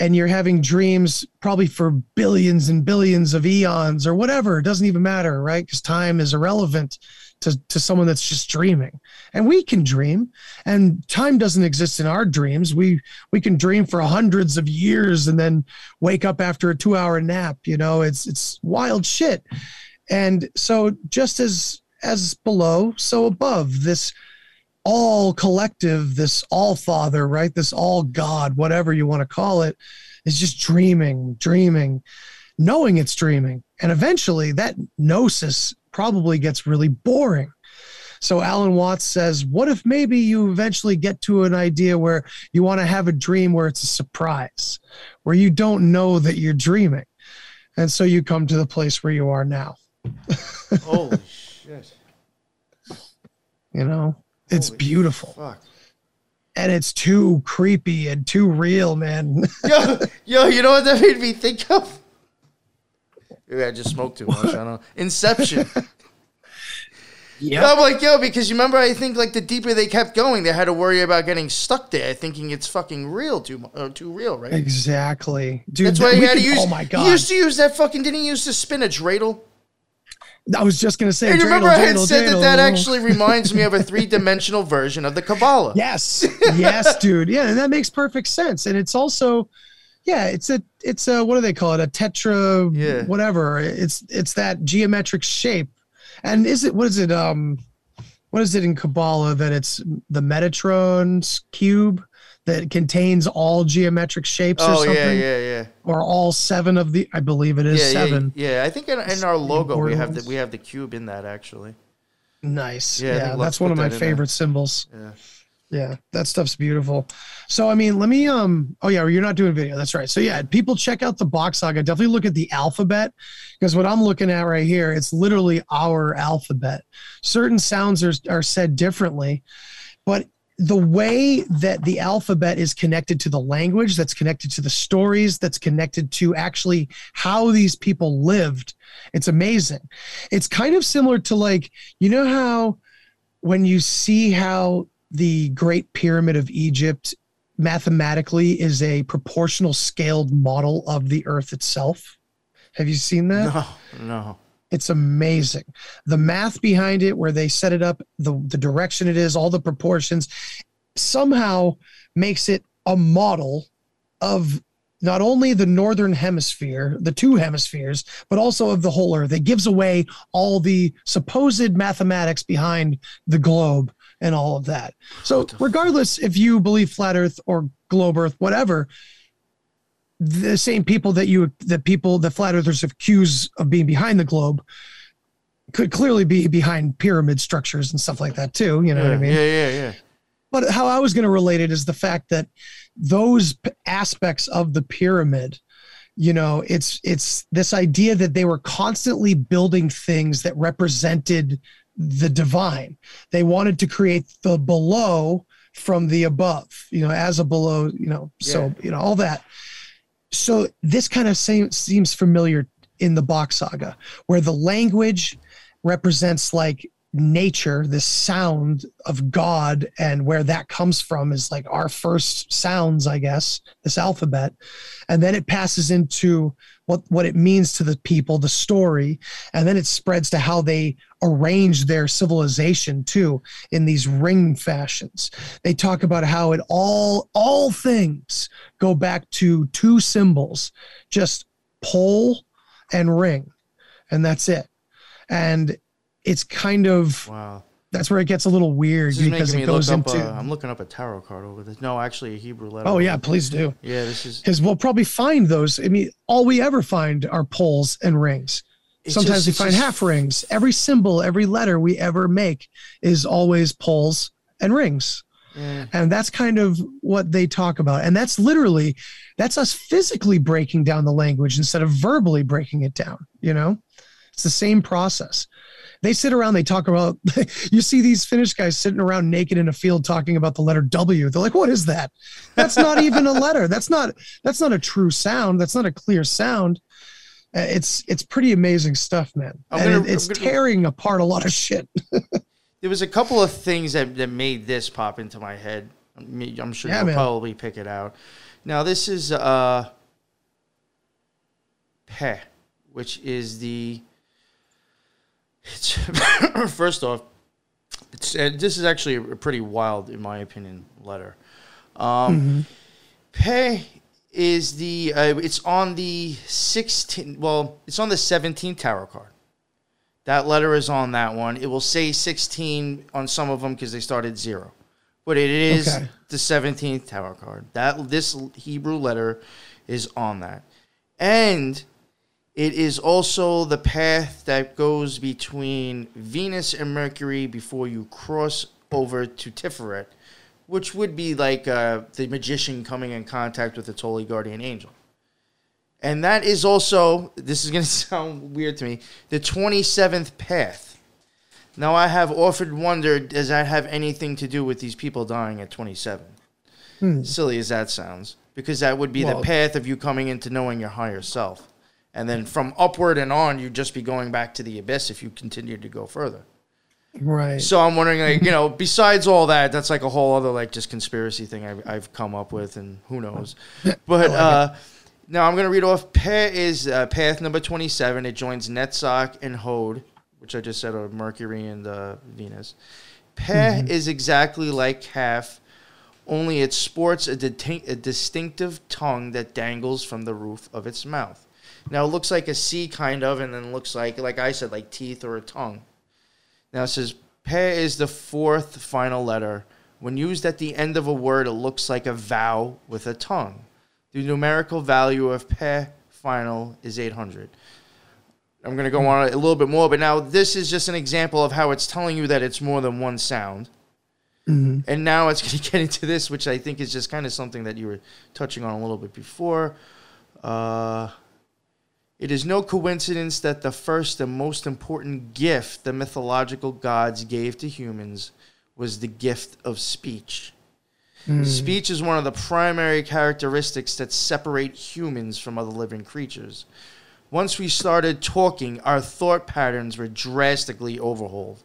[SPEAKER 4] and you're having dreams probably for billions and billions of eons or whatever. It doesn't even matter, right? Because time is irrelevant to to someone that's just dreaming. And we can dream, and time doesn't exist in our dreams. We we can dream for hundreds of years and then wake up after a two hour nap. You know, it's it's wild shit. And so just as as below, so above, this all collective, this all father, right? This all God, whatever you want to call it, is just dreaming, dreaming, knowing it's dreaming. And eventually that gnosis probably gets really boring. So Alan Watts says, what if maybe you eventually get to an idea where you want to have a dream where it's a surprise, where you don't know that you're dreaming. And so you come to the place where you are now.
[SPEAKER 3] Holy shit!
[SPEAKER 4] You know, it's
[SPEAKER 3] Holy
[SPEAKER 4] beautiful
[SPEAKER 3] Fuck.
[SPEAKER 4] and it's too creepy and too real, man.
[SPEAKER 3] Yo, yo, you know what that made me think of? Maybe I just smoked too much. I don't know. Inception.
[SPEAKER 4] yeah.
[SPEAKER 3] I'm like, yo, because you remember, I think like the deeper they kept going, they had to worry about getting stuck there, thinking it's fucking real, too uh, too real, right?
[SPEAKER 4] Exactly. Dude,
[SPEAKER 3] That's
[SPEAKER 4] that-
[SPEAKER 3] why you had to use.
[SPEAKER 4] Oh my
[SPEAKER 3] He
[SPEAKER 4] god.
[SPEAKER 3] used to use that fucking. Didn't he use the spinach dreidel?
[SPEAKER 4] I was just gonna say
[SPEAKER 3] And
[SPEAKER 4] dreidel,
[SPEAKER 3] remember I had
[SPEAKER 4] dreidel,
[SPEAKER 3] said that that actually reminds me of a three dimensional version of the Kabbalah.
[SPEAKER 4] Yes. Yes, dude. Yeah, and that makes perfect sense. And it's also yeah, it's a it's a what do they call it? A tetra
[SPEAKER 3] Yeah.
[SPEAKER 4] whatever. It's it's that geometric shape. And is it what is it um what is it in Kabbalah that it's the Metatron's cube that contains all geometric shapes or
[SPEAKER 3] Oh
[SPEAKER 4] something?
[SPEAKER 3] yeah, yeah, yeah.
[SPEAKER 4] Or all seven of the I believe it is
[SPEAKER 3] yeah,
[SPEAKER 4] seven.
[SPEAKER 3] Yeah, yeah, I think in, in our logo we have the we have the cube in that actually.
[SPEAKER 4] Nice.
[SPEAKER 3] Yeah,
[SPEAKER 4] Yeah, that's one of my favorite symbols.
[SPEAKER 3] Yeah.
[SPEAKER 4] Yeah, that stuff's beautiful. So I mean, let me um oh yeah, you're not doing video. That's right. So yeah, people check out the Bock saga. Definitely look at the alphabet because what I'm looking at right here, it's literally our alphabet. Certain sounds are are said differently, but the way that the alphabet is connected to the language, that's connected to the stories, that's connected to actually how these people lived, it's amazing. It's kind of similar to like, you know, how when you see how the Great Pyramid of Egypt mathematically is a proportional scaled model of the earth itself. Have you seen that?
[SPEAKER 3] No, no.
[SPEAKER 4] It's amazing. The math behind it, where they set it up, the, the direction it is, all the proportions, somehow makes it a model of not only the northern hemisphere, the two hemispheres, but also of the whole earth. It gives away all the supposed mathematics behind the globe and all of that. So, regardless if you believe flat earth or globe earth, whatever, the same people that you the people the flat earthers accuse of being behind the globe could clearly be behind pyramid structures and stuff like that too you know
[SPEAKER 3] yeah,
[SPEAKER 4] what i mean?
[SPEAKER 3] Yeah, yeah, yeah.
[SPEAKER 4] but how i was going to relate it is the fact that those aspects of the pyramid you know it's it's this idea that they were constantly building things that represented the divine. They wanted to create the below from the above you know as a below you know so you know all that so this kind of same, seems familiar in the Bock saga, where the language represents like nature, this sound of God, and where that comes from is like our first sounds, I guess, this alphabet, and then it passes into what what it means to the people, the story, and then it spreads to how they arrange their civilization too in these ring fashions. They talk about how it all all things go back to two symbols, just pole and ring, and that's it. And it's kind of
[SPEAKER 3] Wow.
[SPEAKER 4] that's where it gets a little weird because it goes into.
[SPEAKER 3] I'm looking up a tarot card over this. No, actually, a Hebrew letter.
[SPEAKER 4] oh yeah, please do.
[SPEAKER 3] Yeah, this is.
[SPEAKER 4] Because we'll probably find those. I mean, all we ever find are poles and rings.
[SPEAKER 3] it's
[SPEAKER 4] Sometimes
[SPEAKER 3] just-
[SPEAKER 4] we find
[SPEAKER 3] just-
[SPEAKER 4] half rings. Every symbol, every letter we ever make is always poles and rings.
[SPEAKER 3] Yeah.
[SPEAKER 4] And that's kind of what they talk about. And that's literally, that's us physically breaking down the language instead of verbally breaking it down. You know, it's the same process. They sit around, they talk about, you see these Finnish guys sitting around naked in a field talking about the letter W. They're like, what is that? That's not even a letter. That's not, that's not a true sound. That's not a clear sound. Uh, It's, it's pretty amazing stuff, man.
[SPEAKER 3] Gonna-
[SPEAKER 4] it- it's
[SPEAKER 3] gonna-
[SPEAKER 4] tearing apart a lot of shit.
[SPEAKER 3] There was a couple of things that, that made this pop into my head. I'm sure
[SPEAKER 4] Yeah,
[SPEAKER 3] you'll
[SPEAKER 4] man.
[SPEAKER 3] probably pick it out. Now this is uh, Pe, which is the. It's first off, it's this is actually a pretty wild, in my opinion, letter. Um, Pe is the uh, it's on the 16 well it's on the 17th tarot card. That letter is on that one. It will say 16 on some of them because they started zero. But it is
[SPEAKER 4] Okay.
[SPEAKER 3] the 17th tarot card. That this hebrew letter is on that. And it is also the path that goes between venus and mercury before you cross over to tiferet which would be like uh, the magician coming in contact with its holy guardian angel. And that is also, this is going to sound weird to me, the 27th path. Now, I have often wondered, does that have anything to do with these people dying at 27? Silly as that sounds, because that would be
[SPEAKER 4] Well-
[SPEAKER 3] the path of you coming into knowing your higher self. And then from upward and on, you'd just be going back to the abyss if you continued to go further.
[SPEAKER 4] right.
[SPEAKER 3] So I'm wondering, like, you know, besides all that, that's like a whole other like just conspiracy thing I've, I've come up with, and who knows. But uh, now I'm gonna read off. Path is uh, path number 27. It joins Netzach and Hod, which I just said are Mercury and uh, Venus. Path is exactly like Kaf, only it sports a, distinct, a distinctive tongue that dangles from the roof of its mouth. Now it looks like a C kind of, and then looks like, like I said, like teeth or a tongue. Now it says Pe is the fourth final letter. When used at the end of a word, it looks like a vowel with a tongue. The numerical value of Pe final is 800. I'm going to go on a little bit more, but now this is just an example of how it's telling you that it's more than one sound. And now it's going to get into this, which I think is just kind of something that you were touching on a little bit before. Uh, it is no coincidence that the first and most important gift the mythological gods gave to humans was the gift of speech. Hmm. Speech is one of the primary characteristics that separate humans from other living creatures. Once we started talking, our thought patterns were drastically overhauled.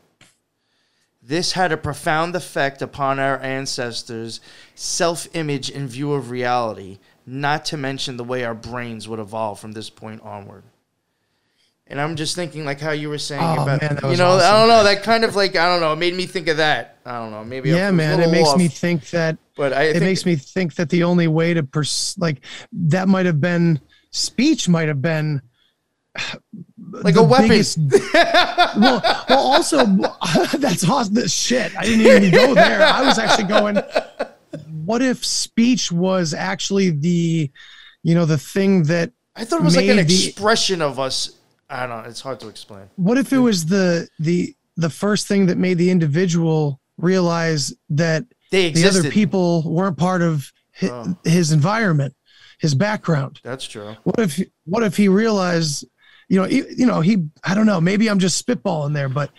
[SPEAKER 3] This had a profound effect upon our ancestors' self image and view of reality, not to mention the way our brains would evolve from this point onward. And I'm just thinking, like how you were saying
[SPEAKER 4] Oh,
[SPEAKER 3] about,
[SPEAKER 4] man, that
[SPEAKER 3] you know, I don't know, that kind of like, I don't know, it made me think of that. I don't know, maybe
[SPEAKER 4] yeah, man. It makes
[SPEAKER 3] off,
[SPEAKER 4] me think that
[SPEAKER 3] but I
[SPEAKER 4] it
[SPEAKER 3] think,
[SPEAKER 4] makes me think that the only way to pers- like that might have been speech might have been
[SPEAKER 3] like a weapon.
[SPEAKER 4] biggest- well, well, also that's awesome. Shit, I didn't even go there. I was actually going. What if speech was actually the, you know, the thing that?
[SPEAKER 3] I thought it was like an
[SPEAKER 4] the-
[SPEAKER 3] expression of us. I don't know. It's hard to explain.
[SPEAKER 4] What if it was the the the first thing that made the individual realize that
[SPEAKER 3] They
[SPEAKER 4] the other people weren't part of his,
[SPEAKER 3] Oh.
[SPEAKER 4] his environment, his background?
[SPEAKER 3] That's true.
[SPEAKER 4] What if what if he realized, you know, he, you know, he I don't know, maybe I'm just spitballing there, but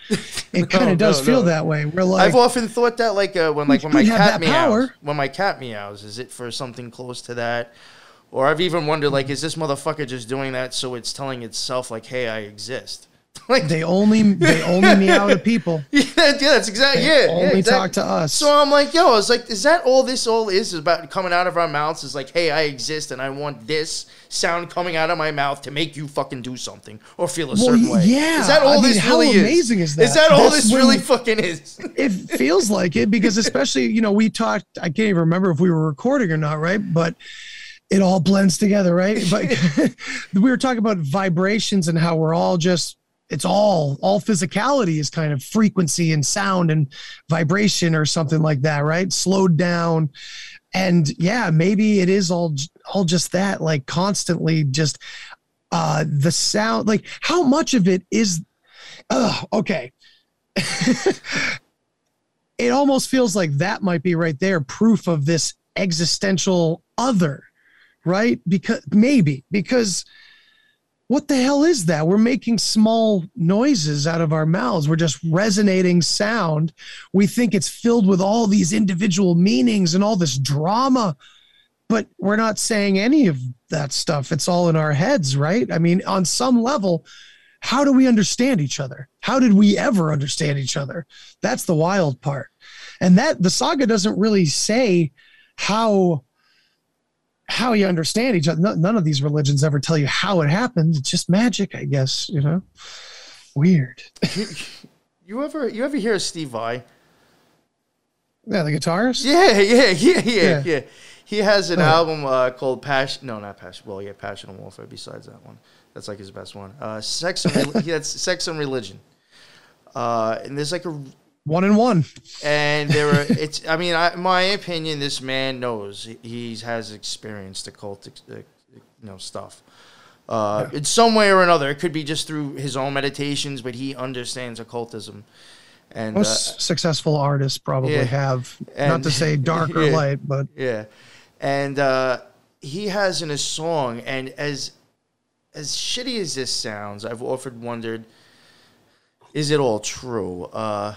[SPEAKER 4] it kind of does
[SPEAKER 3] no,
[SPEAKER 4] feel
[SPEAKER 3] no.
[SPEAKER 4] that way. We're like,
[SPEAKER 3] I've often thought that, like, uh, when like when my cat meows,
[SPEAKER 4] power.
[SPEAKER 3] when my cat meows, is it for something close to that? Or I've even wondered, like, is this motherfucker just doing that so it's telling itself, like, hey, I exist? like,
[SPEAKER 4] they only they only meow to people.
[SPEAKER 3] yeah, yeah, that's exactly
[SPEAKER 4] They
[SPEAKER 3] yeah.
[SPEAKER 4] only
[SPEAKER 3] yeah, exactly.
[SPEAKER 4] talk to us.
[SPEAKER 3] So I'm like, yo, I was like, is that all this all is, is about coming out of our mouths? Is like, hey, I exist and I want this sound coming out of my mouth to make you fucking do something or feel a
[SPEAKER 4] Well,
[SPEAKER 3] certain way.
[SPEAKER 4] yeah.
[SPEAKER 3] Is that all
[SPEAKER 4] I mean,
[SPEAKER 3] this
[SPEAKER 4] how
[SPEAKER 3] really
[SPEAKER 4] amazing
[SPEAKER 3] is?
[SPEAKER 4] is that?
[SPEAKER 3] Is that all
[SPEAKER 4] That's
[SPEAKER 3] this really fucking is?
[SPEAKER 4] it feels like it because especially you know we talked i can't even remember if we were recording or not right but it all blends together right but we were talking about vibrations and how we're all just it's all all physicality is kind of frequency and sound and vibration or something like that right? Slowed down. And yeah maybe it is all all just that like constantly just uh the sound like how much of it is uh okay. It almost feels like that might be right there proof of this existential other right? Because maybe because what the hell is that? We're making small noises out of our mouths. We're just resonating sound. We think it's filled with all these individual meanings and all this drama but we're not saying any of that stuff. It's all in our heads right? I mean on some level how do we understand each other? How did we ever understand each other? That's the wild part. And that the saga doesn't really say how how you understand each other No- none of these religions ever tell you how it happened it's just magic i guess you know weird
[SPEAKER 3] You ever you ever hear of Steve Vai?
[SPEAKER 4] yeah the guitarist
[SPEAKER 3] Yeah, yeah, yeah, yeah,
[SPEAKER 4] Yeah.
[SPEAKER 3] yeah. He has an
[SPEAKER 4] Oh.
[SPEAKER 3] album uh, called Passion. No, not Passion. Well, yeah, Passion and Warfare. Besides that one, that's like his best one. Uh, Sex and Rel- he had Sex and Religion. Uh, and there's like a
[SPEAKER 4] one and one
[SPEAKER 3] and there are it's. I mean, I, my opinion, this man knows he has experienced occultic, uh, you know, stuff. Uh, in some way or another, it could be just through his own meditations, but he understands occultism. And uh,
[SPEAKER 4] successful artists probably
[SPEAKER 3] yeah.
[SPEAKER 4] have not to say dark or
[SPEAKER 3] Yeah.
[SPEAKER 4] light but
[SPEAKER 3] Yeah, and uh, he has in a song, and as as shitty as this sounds, I've often wondered, is it all true? Uh,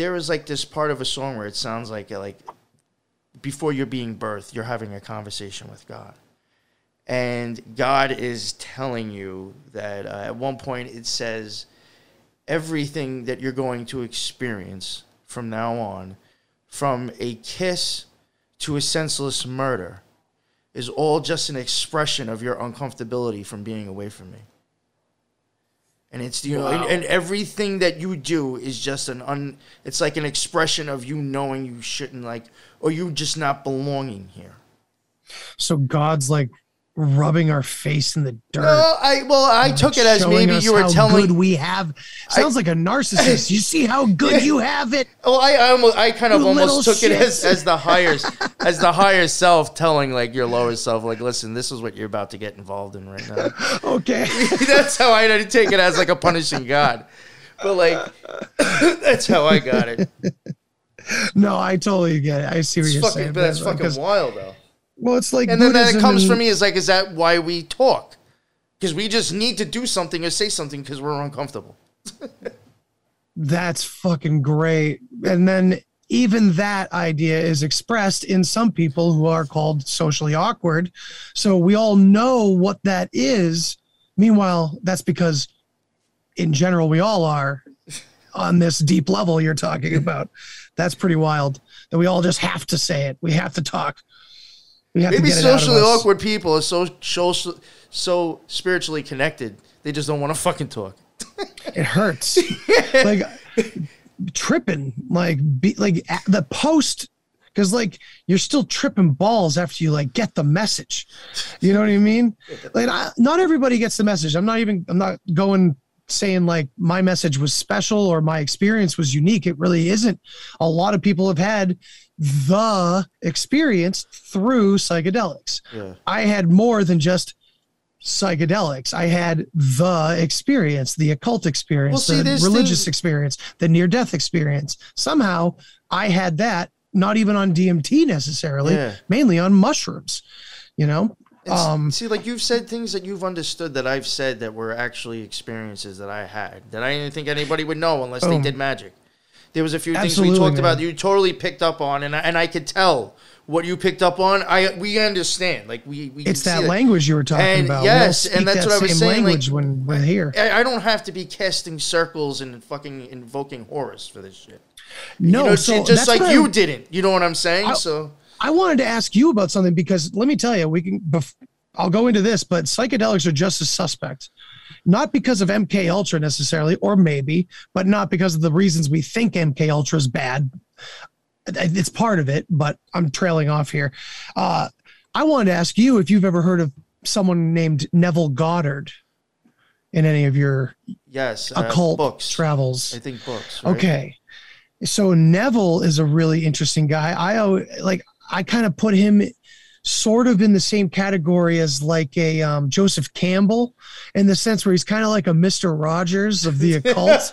[SPEAKER 3] there is like this part of a song where it sounds like like before you're being birthed, you're having a conversation with God, and God is telling you that uh, at one point it says everything that you're going to experience from now on, from a kiss to a senseless murder, is all just an expression of your uncomfortability from being away from me. And it's you know, and, and everything that you do is just an un. It's like an expression of you knowing you shouldn't like, or you just not belonging here.
[SPEAKER 4] so god's like rubbing our face in the dirt
[SPEAKER 3] No, I well, I took it as maybe you were telling.
[SPEAKER 4] good we have sounds like a narcissist you see how good you have it
[SPEAKER 3] Oh, I I, almost, I kind of
[SPEAKER 4] You
[SPEAKER 3] almost took it as, as the higher as the higher self telling like your lower self like listen this is what you're about to get involved in right now.
[SPEAKER 4] okay
[SPEAKER 3] that's how I take it as like a punishing god, but like that's how I got it.
[SPEAKER 4] no i totally get it i see what
[SPEAKER 3] It's
[SPEAKER 4] you're
[SPEAKER 3] fucking,
[SPEAKER 4] saying
[SPEAKER 3] but that's fucking wild though.
[SPEAKER 4] Well it's like
[SPEAKER 3] And then, then it comes
[SPEAKER 4] and-
[SPEAKER 3] for me is like is that why we talk? Because we just need to do something or say something because we're uncomfortable.
[SPEAKER 4] that's fucking great and then even that idea is expressed in some people who are called socially awkward. So we all know what that is. Meanwhile, that's because in general we all are on this deep level you're talking about. That's pretty wild that we all just have to say it. We have to talk.
[SPEAKER 3] Maybe
[SPEAKER 4] to get it out of
[SPEAKER 3] socially awkward people are so so so spiritually connected. They just don't want to fucking talk.
[SPEAKER 4] It hurts. like tripping, like be like the post because like you're still tripping balls after you like get the message. You know what I mean? Like I, not everybody gets the message. I'm not even I'm not going saying like my message was special or my experience was unique. It really isn't. A lot of people have had the experience through psychedelics.
[SPEAKER 3] Yeah.
[SPEAKER 4] I had more than just psychedelics. I had the experience, the occult experience,
[SPEAKER 3] Well, see,
[SPEAKER 4] the religious
[SPEAKER 3] things-
[SPEAKER 4] experience, the near death experience. Somehow I had that, not even on DMT necessarily,
[SPEAKER 3] Yeah.
[SPEAKER 4] mainly on mushrooms, you know? Um,
[SPEAKER 3] see, like you've said things that you've understood that I've said that were actually experiences that I had that I didn't think anybody would know unless they did magic. There was a few things
[SPEAKER 4] Oh.
[SPEAKER 3] We talked
[SPEAKER 4] man.
[SPEAKER 3] about that you totally picked up on, and I, and I could tell what you picked up on. I we understand, like we we
[SPEAKER 4] it's
[SPEAKER 3] see
[SPEAKER 4] that language you were talking
[SPEAKER 3] And
[SPEAKER 4] about.
[SPEAKER 3] yes, and that's
[SPEAKER 4] that
[SPEAKER 3] what I was saying, like,
[SPEAKER 4] language when we're here.
[SPEAKER 3] I, I don't have to be casting circles and fucking invoking horrors for this shit.
[SPEAKER 4] No,
[SPEAKER 3] you know,
[SPEAKER 4] so
[SPEAKER 3] just like
[SPEAKER 4] what I-
[SPEAKER 3] you didn't. You know what I'm saying?
[SPEAKER 4] I-
[SPEAKER 3] so
[SPEAKER 4] I wanted to ask you about something because let me tell you, we can. Bef- I'll go into this, but psychedelics are just as suspect, not because of MK Ultra necessarily, or maybe, but not because of the reasons we think MK Ultra is bad. It's part of it, but I'm trailing off here. Uh, I wanted to ask you if you've ever heard of someone named Neville Goddard in any of your
[SPEAKER 3] yes, uh,
[SPEAKER 4] occult
[SPEAKER 3] books.
[SPEAKER 4] travels.
[SPEAKER 3] I think books. right?
[SPEAKER 4] Okay. So Neville is a really interesting guy. I like I kind of put him sort of in the same category as like a um, Joseph Campbell in the sense where he's kind of like a Mr. Rogers of the occult.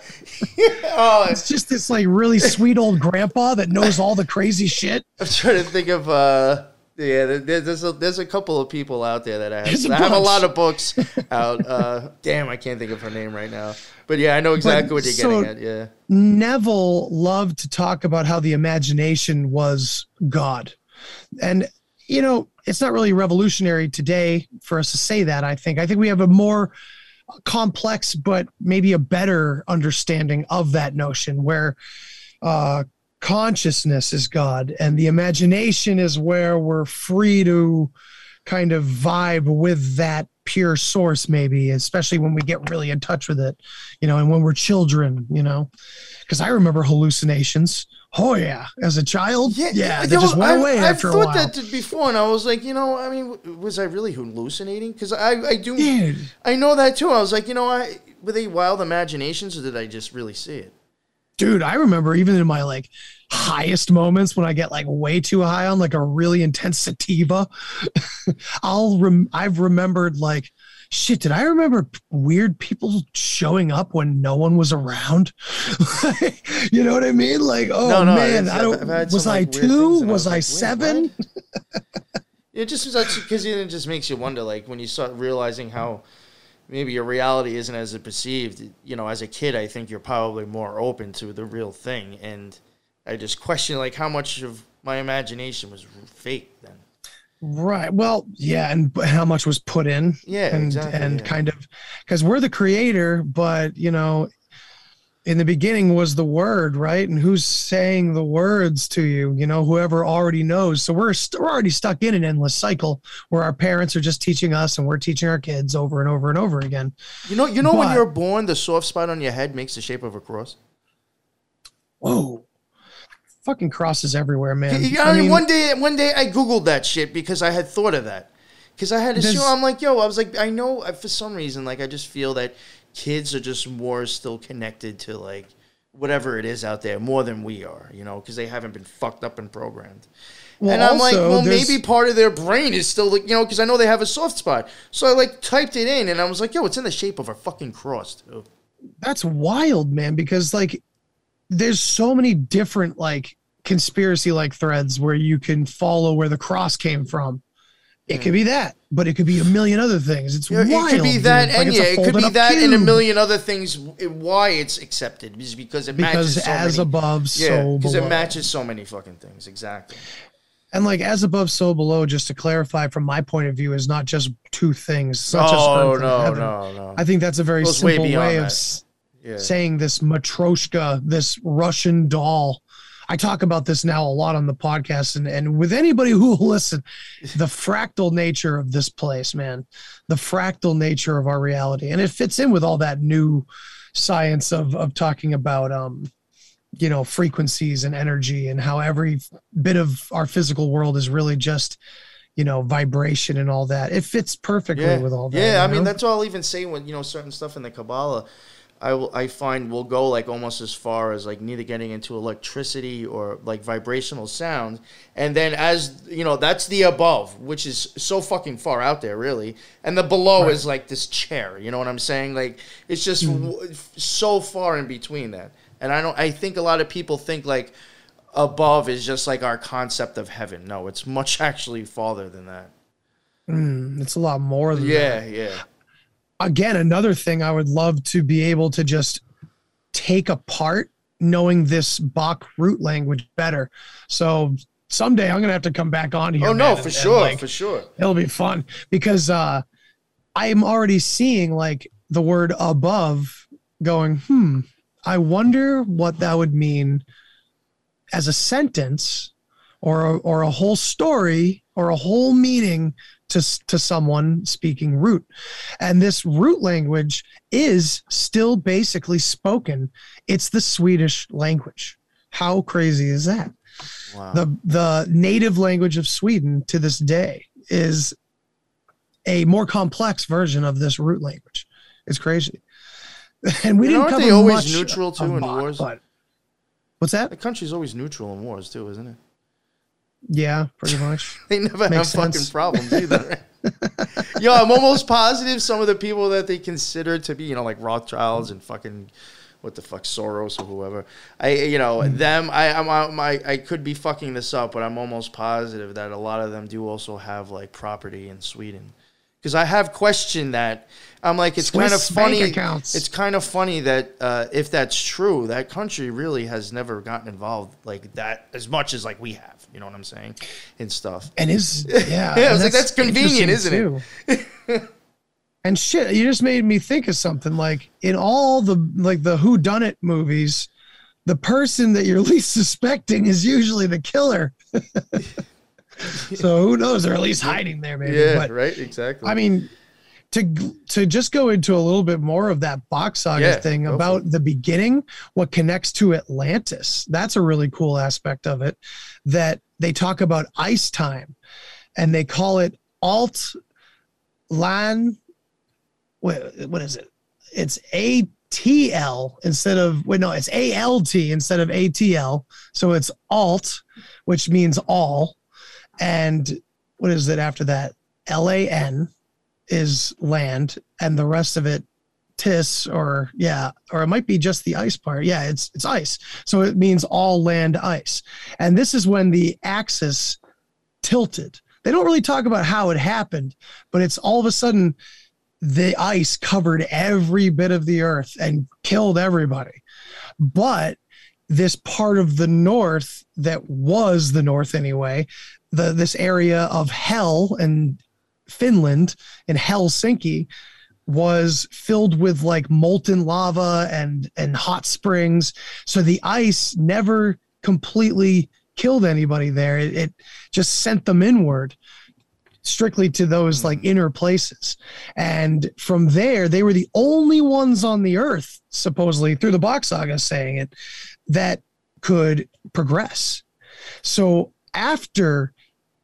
[SPEAKER 3] oh,
[SPEAKER 4] it's just this like really sweet old grandpa that knows all the crazy shit.
[SPEAKER 3] I'm trying to think of. uh yeah, there's a there's a couple of people out there that I have.
[SPEAKER 4] There's a
[SPEAKER 3] I have a lot of books out. Uh, damn, I can't think of her name right now. But yeah, I know exactly what you're
[SPEAKER 4] so-
[SPEAKER 3] getting at. Yeah.
[SPEAKER 4] Neville loved to talk about how the imagination was God. And, you know, it's not really revolutionary today for us to say that, I think. I think we have a more complex, but maybe a better understanding of that notion where uh, consciousness is God and the imagination is where we're free to kind of vibe with that pure source, maybe, especially when we get really in touch with it, you know, and when we're children, you know, because I remember hallucinations. Oh yeah, as a child, yeah, yeah they just went
[SPEAKER 3] I've-
[SPEAKER 4] away
[SPEAKER 3] I've
[SPEAKER 4] after a
[SPEAKER 3] thought that before, and I was like, you know, I mean, was I really hallucinating? Because I, I do. I know that too. I was like, you know, I were they wild imaginations, or did I just really see it?
[SPEAKER 4] dude i remember even in my like highest moments when i get like way too high on like a really intense sativa i'll rem- i've remembered like shit did i remember weird people showing up when no one was around? You know what i mean? Like oh
[SPEAKER 3] No, no,
[SPEAKER 4] man i don't was
[SPEAKER 3] some,
[SPEAKER 4] i
[SPEAKER 3] like,
[SPEAKER 4] two? was
[SPEAKER 3] was
[SPEAKER 4] i
[SPEAKER 3] like,
[SPEAKER 4] seven?
[SPEAKER 3] It just because it just makes you wonder, like when you start realizing how maybe your reality isn't as it perceived. You know, as a kid, I think you're probably more open to the real thing, and I just question like how much of my imagination was fake then.
[SPEAKER 4] Right. Well, yeah, and how much was put in?
[SPEAKER 3] Yeah,
[SPEAKER 4] and
[SPEAKER 3] exactly,
[SPEAKER 4] and
[SPEAKER 3] yeah.
[SPEAKER 4] kind of because we're the creator, but you know, in the beginning was the word, right? And who's saying the words to you? You know, whoever already knows. So we're st- we're already stuck in an endless cycle where our parents are just teaching us, and we're teaching our kids over and over and over again.
[SPEAKER 3] You know, you know when you're born, the soft spot on your head makes the shape of a cross.
[SPEAKER 4] Whoa. Fucking crosses everywhere, man.
[SPEAKER 3] Yeah, I mean, one day, one day I googled that shit because I had thought of that. Because I had to show, I'm like, yo, I was like, I know for some reason, like, I just feel that kids are just more still connected to like whatever it is out there more than we are, you know, because they haven't been fucked up and programmed.
[SPEAKER 4] Well,
[SPEAKER 3] and I'm like, well,
[SPEAKER 4] there's-
[SPEAKER 3] maybe part of their brain is still, like, you know, because I know they have a soft spot. So I like typed it in, and I was like, yo, it's in the shape of a fucking cross, too.
[SPEAKER 4] that's wild, man, because like there's so many different like conspiracy like threads where you can follow where the cross came from. It hmm. could be that, but it could be a million other things. It's
[SPEAKER 3] Yeah,
[SPEAKER 4] wild.
[SPEAKER 3] it could be that,
[SPEAKER 4] Like,
[SPEAKER 3] and yeah, it could be that, and a million other things. Eh, why it's accepted is because it
[SPEAKER 4] Because
[SPEAKER 3] matches so
[SPEAKER 4] as
[SPEAKER 3] many,
[SPEAKER 4] above,
[SPEAKER 3] yeah,
[SPEAKER 4] so
[SPEAKER 3] because it matches so many fucking things. Exactly.
[SPEAKER 4] And like as above, so below. Just to clarify, from my point of view, is not just two things. It's not
[SPEAKER 3] Oh no, no, no.
[SPEAKER 4] I think that's a very
[SPEAKER 3] Goes
[SPEAKER 4] simple
[SPEAKER 3] beyond
[SPEAKER 4] way of
[SPEAKER 3] that. Yeah.
[SPEAKER 4] saying this matryoshka, this Russian doll. I talk about this now a lot on the podcast, and, and with anybody who will listen, the fractal nature of this place, man, the fractal nature of our reality, and it fits in with all that new science of of talking about, um, you know, frequencies and energy, and how every bit of our physical world is really just, you know, vibration and all that. It fits perfectly
[SPEAKER 3] yeah.
[SPEAKER 4] with all that.
[SPEAKER 3] Yeah, I
[SPEAKER 4] you
[SPEAKER 3] mean that's all even saying when you know certain stuff in the Kabbalah. I will, I find will go like almost as far as like neither getting into electricity or like vibrational sound, and then as you know that's the above, which is so fucking far out there, really, and the below
[SPEAKER 4] Right.
[SPEAKER 3] is like this chair. You know what I'm saying? Like it's just
[SPEAKER 4] Mm-hmm.
[SPEAKER 3] w- so far in between that, and I don't. I think a lot of people think like above is just like our concept of heaven. No, it's much actually farther than that.
[SPEAKER 4] Mm, it's a lot more than that.
[SPEAKER 3] Yeah, yeah.
[SPEAKER 4] Again another thing i would love to be able to just take apart knowing this Bock root language better so someday i'm gonna have to come back on here
[SPEAKER 3] Oh
[SPEAKER 4] man,
[SPEAKER 3] no, for
[SPEAKER 4] and,
[SPEAKER 3] sure,
[SPEAKER 4] like,
[SPEAKER 3] for sure.
[SPEAKER 4] it'll be fun because uh i'm already seeing like the word above going hmm i wonder what that would mean as a sentence or a, or a whole story or a whole meaning to to someone speaking root. And this root language is still basically spoken. It's the swedish language. How crazy is that?
[SPEAKER 3] Wow.
[SPEAKER 4] the the native language of sweden to this day is a more complex version of this root language. It's crazy. And we
[SPEAKER 3] And
[SPEAKER 4] didn't
[SPEAKER 3] aren't
[SPEAKER 4] cover
[SPEAKER 3] they always
[SPEAKER 4] much
[SPEAKER 3] neutral, too, in wars?
[SPEAKER 4] but- what's that?
[SPEAKER 3] The country's always neutral in wars too, isn't it?
[SPEAKER 4] Yeah pretty much
[SPEAKER 3] They never have
[SPEAKER 4] Makes
[SPEAKER 3] fucking problems either. Yo, I'm almost positive some of the people that they consider to be, you know, like Rothschilds and fucking what the fuck Soros or whoever. I, you know,
[SPEAKER 4] Mm-hmm.
[SPEAKER 3] them. I, I'm, I'm, I, I could be fucking this up, but I'm almost positive that a lot of them do also have like property in Sweden. Because I have questioned that. I'm like, it's kind of funny.
[SPEAKER 4] accounts.
[SPEAKER 3] It's kind of funny that uh, if that's true, that country really has never gotten involved like that as much as like we have. You know what I'm saying? And stuff.
[SPEAKER 4] and is yeah,
[SPEAKER 3] Yeah, I was like, that's convenient, isn't
[SPEAKER 4] too. and shit, you just made me think of something. Like in all the like the Who Done It movies, the person that you're least suspecting is usually the killer. so who knows? They're at least hiding there, maybe.
[SPEAKER 3] Yeah,
[SPEAKER 4] but
[SPEAKER 3] right. Exactly.
[SPEAKER 4] I mean, to to just go into a little bit more of that Bock saga
[SPEAKER 3] Yeah,
[SPEAKER 4] thing about the beginning, what connects to Atlantis. That's a really cool aspect of it. That they talk about ice time, and they call it alt lan. What what is it? It's ATL instead of wait no, it's ALT instead of ATL. So it's alt, which means all, and what is it after that? LAN is land and the rest of it tis or yeah or it might be just the ice part. Yeah it's it's ice. So it means all land ice. And this is when the axis tilted. They don't really talk about how it happened but it's all of a sudden the ice covered every bit of the earth and killed everybody. But this part of the north that was the north anyway the this area of hell and Finland in Helsinki was filled with like molten lava and and hot springs. So the ice never completely killed anybody there. It, it just sent them inward strictly to those like hmm. inner places. And from there they were the only ones on the earth supposedly through the Bock saga saying it that could progress. So after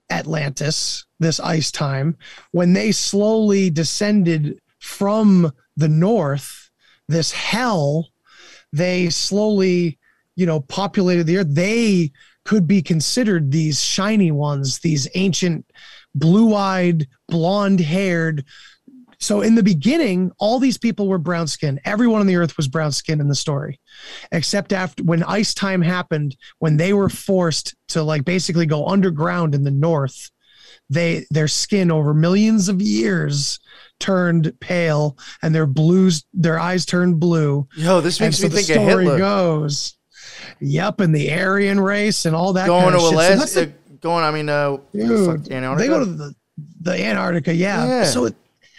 [SPEAKER 4] Atlantis, this ice time, when they slowly descended from the north, this hell, they slowly, you know, populated the earth. They could be considered these shiny ones, these ancient, blue eyed, blonde haired. So in the beginning, all these people were brown skinned. Everyone on the earth was brown skinned in the story, except after when ice time happened, when they were forced to like basically go underground in the north they their skin over millions of years turned pale and their blues their eyes turned blue.
[SPEAKER 3] Yo, this makes
[SPEAKER 4] so
[SPEAKER 3] me
[SPEAKER 4] the
[SPEAKER 3] think of
[SPEAKER 4] story goes, yep, and the Aryan race and all that
[SPEAKER 3] going
[SPEAKER 4] kind
[SPEAKER 3] to
[SPEAKER 4] of shit.
[SPEAKER 3] Alaska.
[SPEAKER 4] the-
[SPEAKER 3] going, I mean, uh,
[SPEAKER 4] Dude,
[SPEAKER 3] fuck, Antarctica?
[SPEAKER 4] they go to the, the Antarctica, yeah.
[SPEAKER 3] Yeah.
[SPEAKER 4] So it,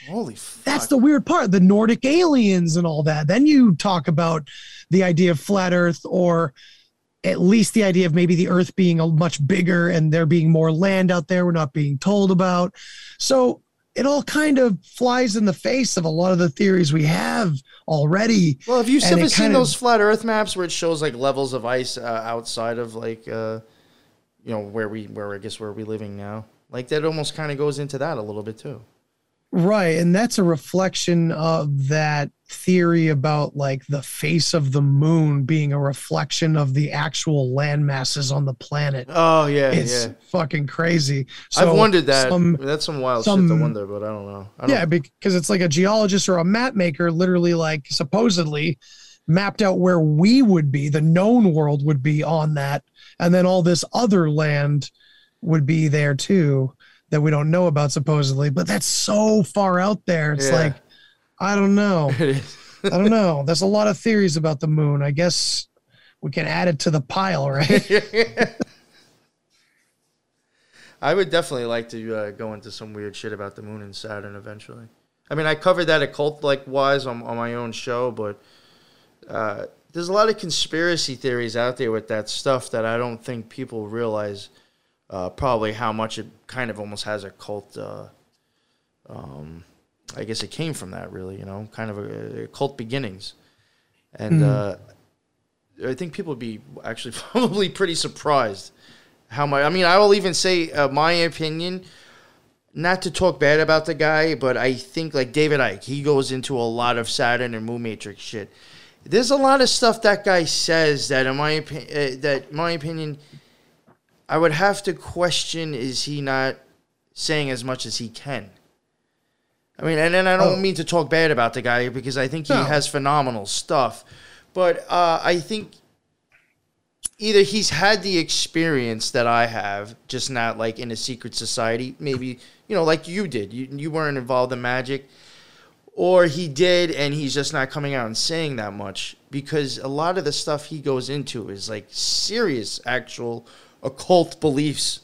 [SPEAKER 3] Holy fuck.
[SPEAKER 4] that's the weird part, the Nordic aliens and all that. Then you talk about the idea of flat Earth, or at least the idea of maybe the Earth being a much bigger and there being more land out there we're not being told about. So it all kind of flies in the face of a lot of the theories we have already.
[SPEAKER 3] Well, have you ever seen
[SPEAKER 4] of-
[SPEAKER 3] those flat Earth maps where it shows like levels of ice uh, outside of like, uh, you know, where we, where I guess where we're living now? Like that almost kind of goes into that a little bit too.
[SPEAKER 4] Right. And that's a reflection of that theory about like the face of the moon being a reflection of the actual land masses on the planet.
[SPEAKER 3] Oh yeah,
[SPEAKER 4] it's
[SPEAKER 3] yeah.
[SPEAKER 4] fucking crazy.
[SPEAKER 3] I've wondered that.
[SPEAKER 4] some-
[SPEAKER 3] That's some wild shit to wonder, but I don't know. I don't,
[SPEAKER 4] yeah, because it's like a geologist or a map maker literally like supposedly mapped out where we would be, the known world would be on that, and then all this other land would be there too that we don't know about supposedly. But that's so far out there. It's
[SPEAKER 3] Yeah.
[SPEAKER 4] like I don't know. I don't know. There's a lot of theories about the moon. I guess we can add it to the pile, right?
[SPEAKER 3] I would definitely like to uh, go into some weird shit about the moon and Saturn eventually. I mean, I covered that occult like wise on, on my own show, but uh, there's a lot of conspiracy theories out there with that stuff that I don't think people realize. Uh, probably how much it kind of almost has a cult. Uh, um, I guess it came from that, really. You know, kind of a, a cult beginnings, and uh, I think people would be actually probably pretty surprised how much. I mean, I will even say uh, my opinion. Not to talk bad about the guy, but I think like David Icke, he goes into a lot of Saturn and Moon Matrix shit. There's a lot of stuff that guy says that, in my opinion, uh, that in my opinion, I would have to question: Is he not saying as much as he can? I mean, and then I don't
[SPEAKER 4] Oh.
[SPEAKER 3] mean to talk bad about the guy because I think he
[SPEAKER 4] No.
[SPEAKER 3] has phenomenal stuff, but uh, I think either he's had the experience that I have, just not like in a secret society, maybe you know, like you did. You you weren't involved in magic, or he did, and he's just not coming out and saying that much because a lot of the stuff he goes into is like serious, actual occult beliefs.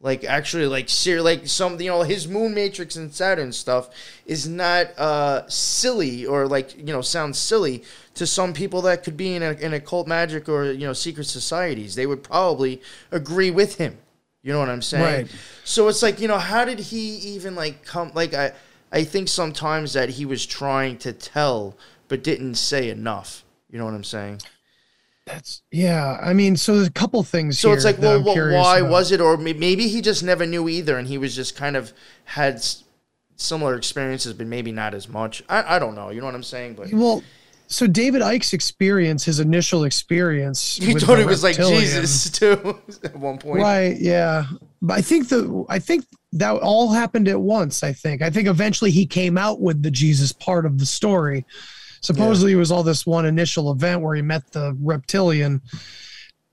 [SPEAKER 3] Like actually, like ser- like some you know his Moon Matrix and Saturn stuff is not uh silly or like you know sounds silly to some people that could be in a, in occult magic or you know secret societies. They would probably agree with him. You know what I'm saying?
[SPEAKER 4] Right.
[SPEAKER 3] So it's like you know how did he even like come like I I think sometimes that he was trying to tell but didn't say enough. You know what I'm saying?
[SPEAKER 4] That's yeah. I mean, so there's a couple things.
[SPEAKER 3] So it's like, well,
[SPEAKER 4] curious
[SPEAKER 3] why
[SPEAKER 4] about.
[SPEAKER 3] was it? Or maybe he just never knew either, and he was just kind of had similar experiences, but maybe not as much. I, I don't know. You know what I'm saying? But
[SPEAKER 4] Well, so David Icke's experience, his initial experience,
[SPEAKER 3] you
[SPEAKER 4] with
[SPEAKER 3] thought it was like Jesus too at one point.
[SPEAKER 4] right? Yeah, but I think the I think that all happened at once. I think I think eventually he came out with the Jesus part of the story. Supposedly, it was all this one initial event where he met the reptilian,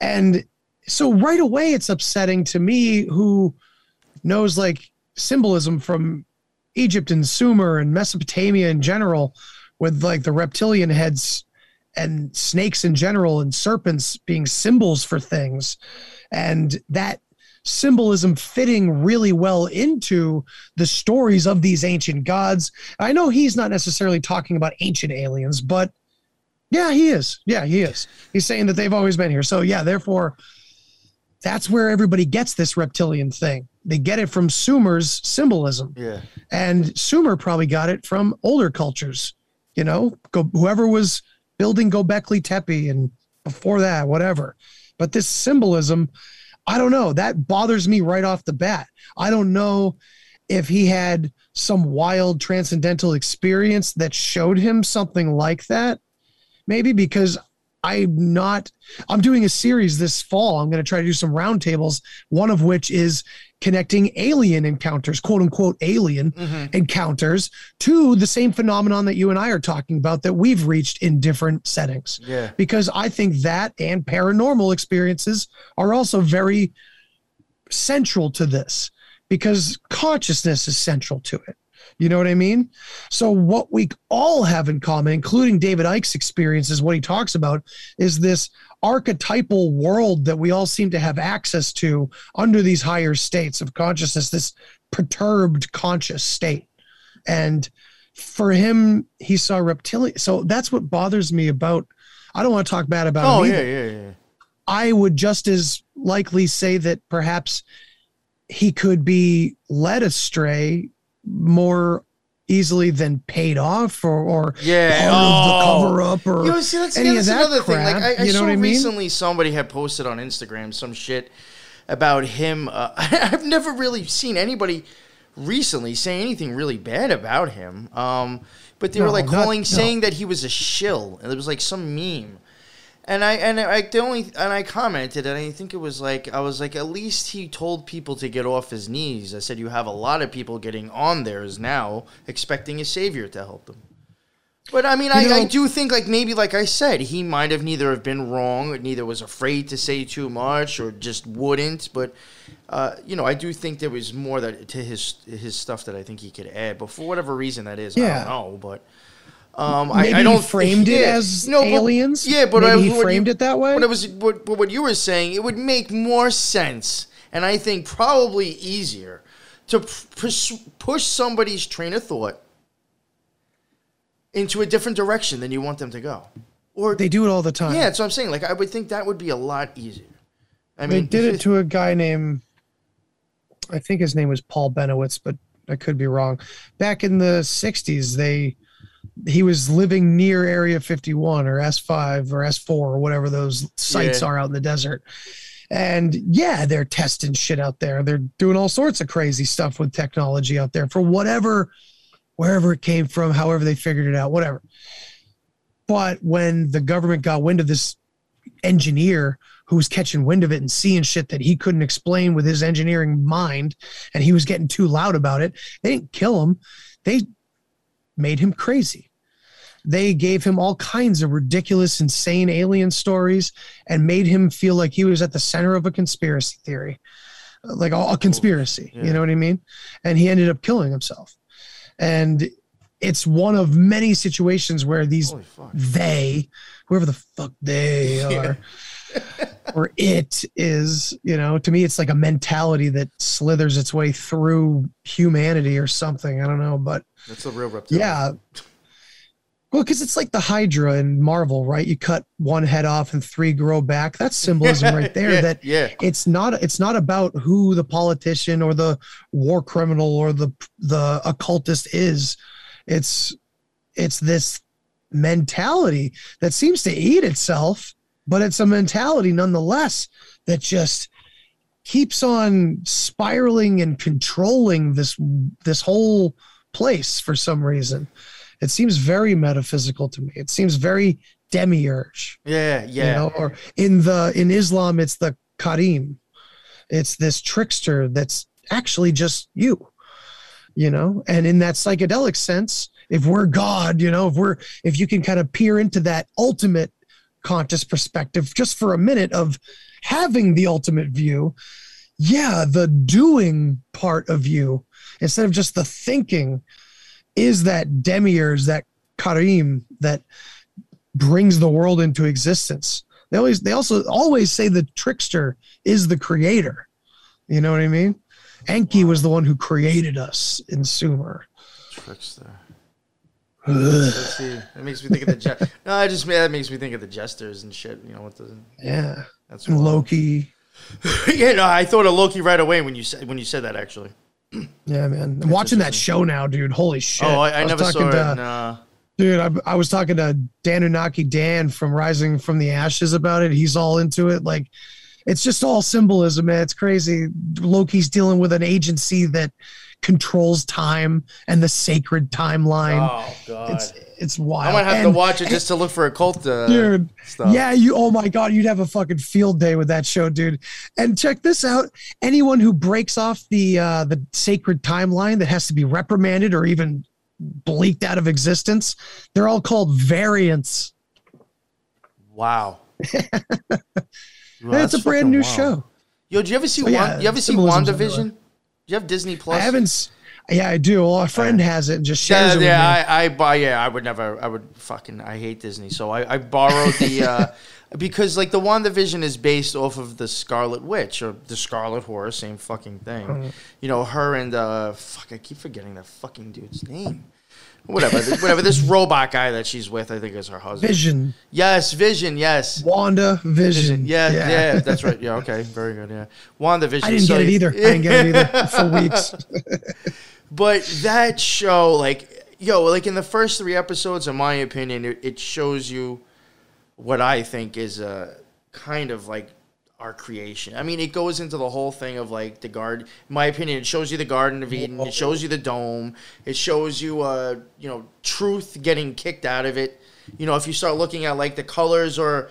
[SPEAKER 4] and so right away it's upsetting to me who knows like symbolism from Egypt and Sumer and Mesopotamia in general, with like the reptilian heads and snakes in general and serpents being symbols for things, and that symbolism fitting really well into the stories of these ancient gods. I know he's not necessarily talking about ancient aliens, but yeah, he is. Yeah, he is. He's saying that they've always been here. So yeah, therefore, that's where everybody gets this reptilian thing. They get it from Sumer's symbolism.
[SPEAKER 3] Yeah.
[SPEAKER 4] And Sumer probably got it from older cultures, you know, go, whoever was building Gobekli Tepe and before that, whatever. But this symbolism, I don't know, that bothers me right off the bat. I don't know if he had some wild transcendental experience that showed him something like that. Maybe because I'm not, I'm doing a series this fall. I'm going to try to do some roundtables, one of which is connecting alien encounters, quote unquote alien
[SPEAKER 3] Mm-hmm.
[SPEAKER 4] encounters, to the same phenomenon that you and I are talking about that we've reached in different settings.
[SPEAKER 3] Yeah.
[SPEAKER 4] Because I think that and paranormal experiences are also very central to this. because consciousness is central to it. You know what I mean? So, what we all have in common, including David Icke's experience, is what he talks about is this archetypal world that we all seem to have access to under these higher states of consciousness, this perturbed conscious state. And for him, he saw reptilian. So, that's what bothers me about. I don't want to talk bad about
[SPEAKER 3] Oh
[SPEAKER 4] him
[SPEAKER 3] yeah, yeah, yeah.
[SPEAKER 4] I would just as likely say that perhaps he could be led astray more easily than paid off or, or
[SPEAKER 3] Yeah,
[SPEAKER 4] part of the
[SPEAKER 3] oh.
[SPEAKER 4] cover up or
[SPEAKER 3] You know, see, that's,
[SPEAKER 4] any
[SPEAKER 3] yeah, that's
[SPEAKER 4] of that
[SPEAKER 3] another thing. Like,
[SPEAKER 4] crap,
[SPEAKER 3] I, I
[SPEAKER 4] you know
[SPEAKER 3] saw
[SPEAKER 4] what I mean?
[SPEAKER 3] recently somebody had posted on Instagram some shit about him. Uh, I've never really seen anybody recently say anything really bad about him. Um, but they were
[SPEAKER 4] No,
[SPEAKER 3] like
[SPEAKER 4] not-
[SPEAKER 3] calling,
[SPEAKER 4] no.
[SPEAKER 3] saying that he was a shill, and it was like some meme. And I and I the only and I commented and I think it was like I was like at least he told people to get off his knees. I said you have a lot of people getting on theirs now expecting a savior to help them. But I mean, I,
[SPEAKER 4] You
[SPEAKER 3] I do think, like maybe, like I said, he might have neither have been wrong, or neither was afraid to say too much, or just wouldn't. But uh, you know, I do think there was more that to his his stuff that I think he could add. But for whatever reason that is, I
[SPEAKER 4] Yeah.
[SPEAKER 3] don't know. But um,
[SPEAKER 4] Maybe
[SPEAKER 3] I, I don't
[SPEAKER 4] framed it as
[SPEAKER 3] No, but-
[SPEAKER 4] aliens?
[SPEAKER 3] yeah, but
[SPEAKER 4] Maybe
[SPEAKER 3] I,
[SPEAKER 4] he framed
[SPEAKER 3] you-
[SPEAKER 4] it that way?
[SPEAKER 3] But it was what, but what you were saying. It would make more sense, and I think probably easier to push, push somebody's train of thought into a different direction than you want them to go. Or
[SPEAKER 4] they do it all the time.
[SPEAKER 3] yeah, that's what I'm saying. Like I would think that would be a lot easier. I mean, they
[SPEAKER 4] did it to a guy named I think his name was Paul Bennewitz, but I could be wrong. Back in the '60s, they he was living near Area 51 or S5 or S4 or whatever those sites
[SPEAKER 3] Yeah.
[SPEAKER 4] are out in the desert. And yeah, they're testing shit out there. They're doing all sorts of crazy stuff with technology out there for whatever, wherever it came from, however they figured it out, whatever. But when the government got wind of this engineer who was catching wind of it and seeing shit that he couldn't explain with his engineering mind, and he was getting too loud about it, they didn't kill him. They made him crazy. They gave him all kinds of ridiculous, insane alien stories and made him feel like he was at the center of a conspiracy theory, like a, a conspiracy.
[SPEAKER 3] yeah.
[SPEAKER 4] You know what I mean? And he ended up killing himself. And it's one of many situations where these they, whoever the fuck they are, or it is, you know, to me, it's like a mentality that slithers its way through humanity or something. I don't know, but
[SPEAKER 3] That's a real reptile.
[SPEAKER 4] yeah. Well, because it's like the Hydra in Marvel, right? You cut one head off and three grow back. That's symbolism right there.
[SPEAKER 3] yeah,
[SPEAKER 4] That
[SPEAKER 3] yeah.
[SPEAKER 4] it's not it's not about who the politician or the war criminal or the the occultist is it's it's this mentality that seems to eat itself but it's a mentality nonetheless that just keeps on spiraling and controlling this this whole place for some reason. It seems very metaphysical to me. It seems very demiurge.
[SPEAKER 3] Yeah, yeah.
[SPEAKER 4] you know or in the in islam it's the karim it's this trickster that's actually just you you know? And in that psychedelic sense if we're god you know if we're if you can kind of peer into that ultimate conscious perspective just for a minute of having the ultimate view yeah the doing part of you instead of just the thinking is that demiurge that karim that brings the world into existence. They always they also always say the trickster is the creator. You know what I mean? Enki was the one who created us in Sumer.
[SPEAKER 3] Trickster. Let's see. That makes me think of the je- no. I just that makes me think of the jesters and shit. You know what the
[SPEAKER 4] Yeah.
[SPEAKER 3] that's
[SPEAKER 4] And. Loki.
[SPEAKER 3] yeah, no, I thought of Loki right away when you said when you said that actually.
[SPEAKER 4] Yeah, man. I'm watching that show now, dude. Holy shit.
[SPEAKER 3] oh, I, I
[SPEAKER 4] was
[SPEAKER 3] never saw it.
[SPEAKER 4] to-
[SPEAKER 3] Nah.
[SPEAKER 4] Dude, I, I was talking to Dan Unaki Dan from Rising from the Ashes about it. He's all into it. Like, it's just all symbolism, man. It's crazy. Loki's dealing with an agency that controls time and the sacred timeline.
[SPEAKER 3] Oh god.
[SPEAKER 4] it's it's wild.
[SPEAKER 3] I might have to
[SPEAKER 4] And-
[SPEAKER 3] watch it just to look for occult uh,
[SPEAKER 4] dude.
[SPEAKER 3] stuff.
[SPEAKER 4] Yeah, you. Oh my god, you'd have a fucking field day with that show, dude. And check this out: anyone who breaks off the uh, the sacred timeline that has to be reprimanded or even bleaked out of existence, they're all called variants.
[SPEAKER 3] Wow. Well,
[SPEAKER 4] it's a brand new
[SPEAKER 3] wild.
[SPEAKER 4] show.
[SPEAKER 3] Yo, did you ever see?
[SPEAKER 4] So, yeah,
[SPEAKER 3] Wan- you ever see
[SPEAKER 4] symbolism's
[SPEAKER 3] WandaVision? you have Disney Plus?
[SPEAKER 4] I haven't. Yeah, I do. Well, a friend has it and just shares
[SPEAKER 3] Yeah,
[SPEAKER 4] it with me.
[SPEAKER 3] yeah, I, I buy. Yeah, I would never. I would fucking. I hate Disney, so I, I borrowed the uh, because like the WandaVision is based off of the Scarlet Witch or the Scarlet Whore, same fucking thing. You know, her and uh, fuck, I keep forgetting that fucking dude's name. Whatever, whatever. This robot guy that she's with, I think is her husband.
[SPEAKER 4] Vision,
[SPEAKER 3] Yes, Vision. Yes.
[SPEAKER 4] Wanda, Vision.
[SPEAKER 3] Yeah, yeah, that's right. Yeah, okay, very good. Yeah, Wanda Vision.
[SPEAKER 4] I didn't
[SPEAKER 3] so-
[SPEAKER 4] get it either. I didn't get it either for weeks.
[SPEAKER 3] But that show, like, yo, like in the first three episodes, in my opinion, it, it shows you what I think is a kind of like our creation. I mean, it goes into the whole thing of like the guard. In my opinion, it shows you the Garden of Eden. It shows you the dome. It shows you, uh, you know, truth getting kicked out of it. You know, if you start looking at like the colors or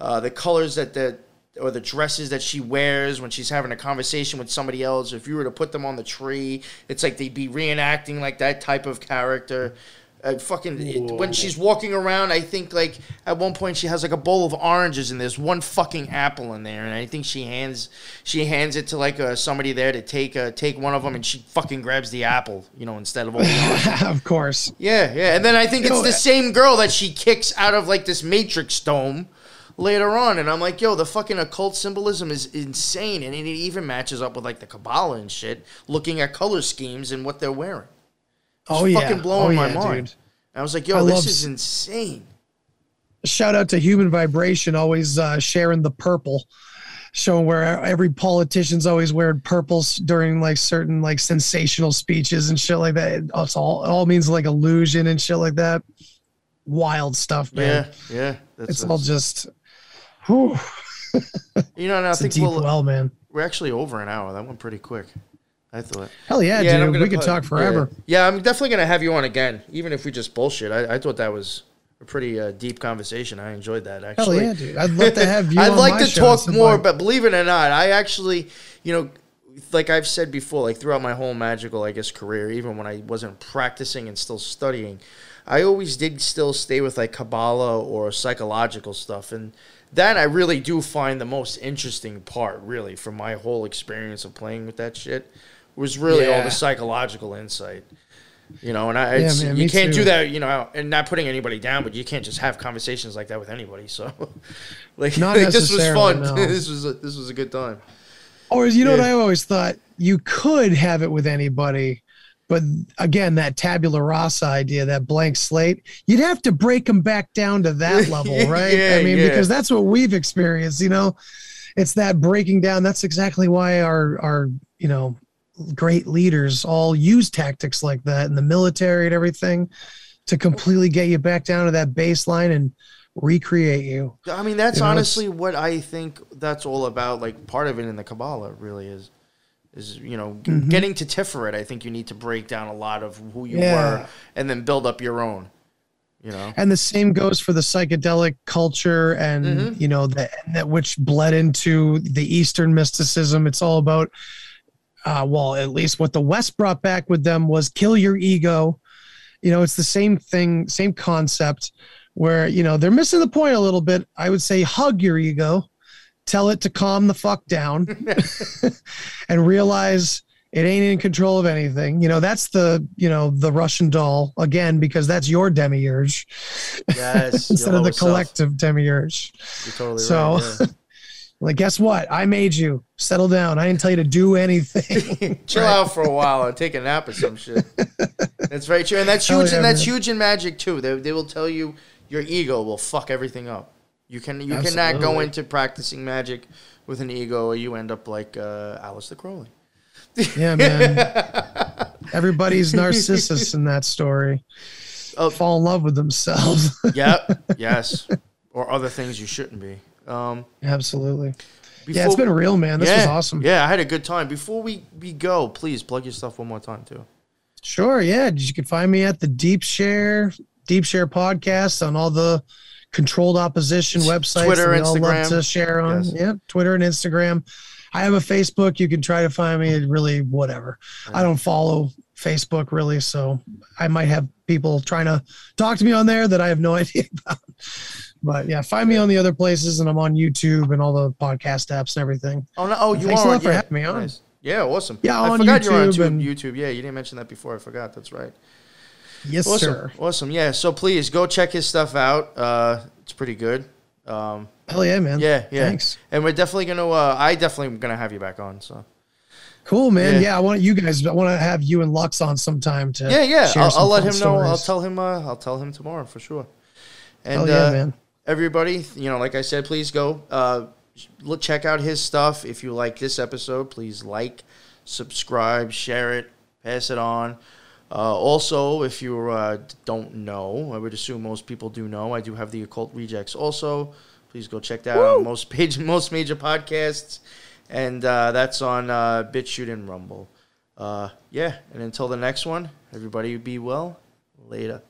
[SPEAKER 3] uh, the colors that the or the dresses that she wears when she's having a conversation with somebody else. If you were to put them on the tree, it's like they'd be reenacting like that type of character. Fucking it, when she's walking around, I think like at one point she has like a bowl of oranges and there's one fucking apple in there, and I think she hands she hands it to like uh, somebody there to take uh, take one of them, and she fucking grabs the apple, you know, instead of all the
[SPEAKER 4] of course.
[SPEAKER 3] Yeah, yeah. And then I think it's
[SPEAKER 4] know,
[SPEAKER 3] the
[SPEAKER 4] uh,
[SPEAKER 3] same girl that she kicks out of like this Matrix dome later on. And I'm like, yo, the fucking occult symbolism is insane. And it even matches up with like the Kabbalah and shit, looking at color schemes and what they're wearing.
[SPEAKER 4] Oh yeah,
[SPEAKER 3] fucking blowing
[SPEAKER 4] oh,
[SPEAKER 3] my
[SPEAKER 4] yeah,
[SPEAKER 3] mind.
[SPEAKER 4] dude.
[SPEAKER 3] And I was like, yo,
[SPEAKER 4] I
[SPEAKER 3] this is insane.
[SPEAKER 4] Shout out to Human Vibration, always uh, sharing the purple, showing where every politician's always wearing purples during like certain like sensational speeches and shit like that. It- It's all it all means like illusion and shit like that. Wild stuff, man.
[SPEAKER 3] Yeah, yeah. That's,
[SPEAKER 4] it's all just. Whew,
[SPEAKER 3] you know, and I
[SPEAKER 4] it's
[SPEAKER 3] think we'll,
[SPEAKER 4] well, man.
[SPEAKER 3] we're actually over an hour. That went pretty quick. I thought.
[SPEAKER 4] Hell yeah,
[SPEAKER 3] and I'm
[SPEAKER 4] dude. We could
[SPEAKER 3] put-
[SPEAKER 4] talk forever.
[SPEAKER 3] Yeah. Yeah, I'm definitely gonna have you on again, even if we just bullshit. I, I thought that was a pretty uh, deep conversation. I enjoyed that actually.
[SPEAKER 4] Hell yeah, dude. I'd love to have you.
[SPEAKER 3] I'd
[SPEAKER 4] on
[SPEAKER 3] like
[SPEAKER 4] my
[SPEAKER 3] to
[SPEAKER 4] show
[SPEAKER 3] talk
[SPEAKER 4] at
[SPEAKER 3] more, but believe it or not, I actually, you know, like I've said before, like throughout my whole magical, I guess, career, even when I wasn't practicing and still studying, I always did still stay with like Kabbalah or psychological stuff, and that I really do find the most interesting part, really, from my whole experience of playing with that shit, was really all the psychological insight. You know, and I,
[SPEAKER 4] Yeah, man,
[SPEAKER 3] you can't do that, you know, and not putting anybody down, but you can't just have conversations like that with anybody. So, like,
[SPEAKER 4] Not
[SPEAKER 3] like, this was fun.
[SPEAKER 4] no.
[SPEAKER 3] this was a, this was a good time.
[SPEAKER 4] Or you know what I always thought? You could have it with anybody, but again, that tabula rasa idea, that blank slate, you'd have to break them back down to that level, right?
[SPEAKER 3] Yeah,
[SPEAKER 4] I mean,
[SPEAKER 3] yeah.
[SPEAKER 4] because that's what we've experienced. You know, it's that breaking down. That's exactly why our our you know great leaders all use tactics like that in the military and everything to completely get you back down to that baseline and recreate you.
[SPEAKER 3] I mean, that's
[SPEAKER 4] You know,
[SPEAKER 3] honestly what I think that's all about. Like, part of it in the Kabbalah really is, is you know,
[SPEAKER 4] Mm-hmm.
[SPEAKER 3] getting to Tiferet. I think you need to break down a lot of who you
[SPEAKER 4] Yeah.
[SPEAKER 3] were and then build up your own. You know,
[SPEAKER 4] and the same goes for the psychedelic culture and
[SPEAKER 3] Mhm.
[SPEAKER 4] you know that that which bled into the eastern mysticism it's all about uh well at least what the west brought back with them was kill your ego you know it's the same thing same concept where you know they're missing the point a little bit i would say hug your ego tell it to calm the fuck down and realize it ain't in control of anything you know that's the you know the russian doll again because that's your demiurge
[SPEAKER 3] yes, your
[SPEAKER 4] instead of the
[SPEAKER 3] self.
[SPEAKER 4] collective demiurge
[SPEAKER 3] You're totally
[SPEAKER 4] So-
[SPEAKER 3] right. yeah.
[SPEAKER 4] Like guess what i made you settle down i didn't tell you to do anything
[SPEAKER 3] Chill out for a while and take a nap or some shit. That's very true, and that's huge.
[SPEAKER 4] yeah,
[SPEAKER 3] and that's
[SPEAKER 4] man.
[SPEAKER 3] huge in magic too. They, they will tell you your ego will fuck everything up. You can you cannot go into practicing magic with an ego, or you end up like uh, Aleister Crowley.
[SPEAKER 4] yeah man everybody's narcissus in that story
[SPEAKER 3] Oh.
[SPEAKER 4] fall in love with themselves
[SPEAKER 3] Yep. yes. Or other things you shouldn't be. Um,
[SPEAKER 4] absolutely yeah it's been real man this was awesome
[SPEAKER 3] Yeah, I had a good time. Before we, we go, please plug your stuff one more time too.
[SPEAKER 4] Sure, yeah. You can find me at the Deep Share, Deep Share podcast on all the controlled opposition websites.
[SPEAKER 3] Twitter,
[SPEAKER 4] all
[SPEAKER 3] Instagram.
[SPEAKER 4] love to share on.
[SPEAKER 3] Yes.
[SPEAKER 4] Yeah, Twitter and Instagram. I have a Facebook. You can try to find me. Really, whatever. I don't follow Facebook really, so I might have people trying to talk to me on there that I have no idea about. But yeah, find me on the other places, and I'm on YouTube and all the podcast apps and everything.
[SPEAKER 3] Oh no! Oh, you
[SPEAKER 4] Thanks a
[SPEAKER 3] are.
[SPEAKER 4] lot for
[SPEAKER 3] yeah.
[SPEAKER 4] having me on.
[SPEAKER 3] Nice. Yeah, awesome.
[SPEAKER 4] Yeah,
[SPEAKER 3] I forgot you're on
[SPEAKER 4] YouTube
[SPEAKER 3] YouTube,
[SPEAKER 4] and-
[SPEAKER 3] YouTube. Yeah, you didn't mention that before. I forgot. That's right.
[SPEAKER 4] Yes,
[SPEAKER 3] Awesome.
[SPEAKER 4] sir.
[SPEAKER 3] Awesome. Yeah. So please go check his stuff out. Uh, it's pretty good. Um,
[SPEAKER 4] Hell yeah, man.
[SPEAKER 3] yeah, yeah.
[SPEAKER 4] Thanks.
[SPEAKER 3] And we're definitely gonna. Uh, I definitely am gonna have you back on. So
[SPEAKER 4] Cool, man.
[SPEAKER 3] Yeah.
[SPEAKER 4] Yeah. I want you guys. I want to have you and Lux on sometime to.
[SPEAKER 3] yeah, yeah. I'll, I'll let him know. I'll tell him. Uh, I'll tell him tomorrow for sure. And
[SPEAKER 4] Hell yeah,
[SPEAKER 3] uh,
[SPEAKER 4] man.
[SPEAKER 3] Everybody, you know, like I said, please go uh, look check out his stuff. If you like this episode, please like, subscribe, share it, pass it on. Uh, also, if you uh, don't know, I would assume most people do know. I do have the occult rejects. Also, please go check that out on most page, most major podcasts, and uh, that's on uh, BitChute and Rumble. Uh, yeah, and until the next one, everybody be well. Later.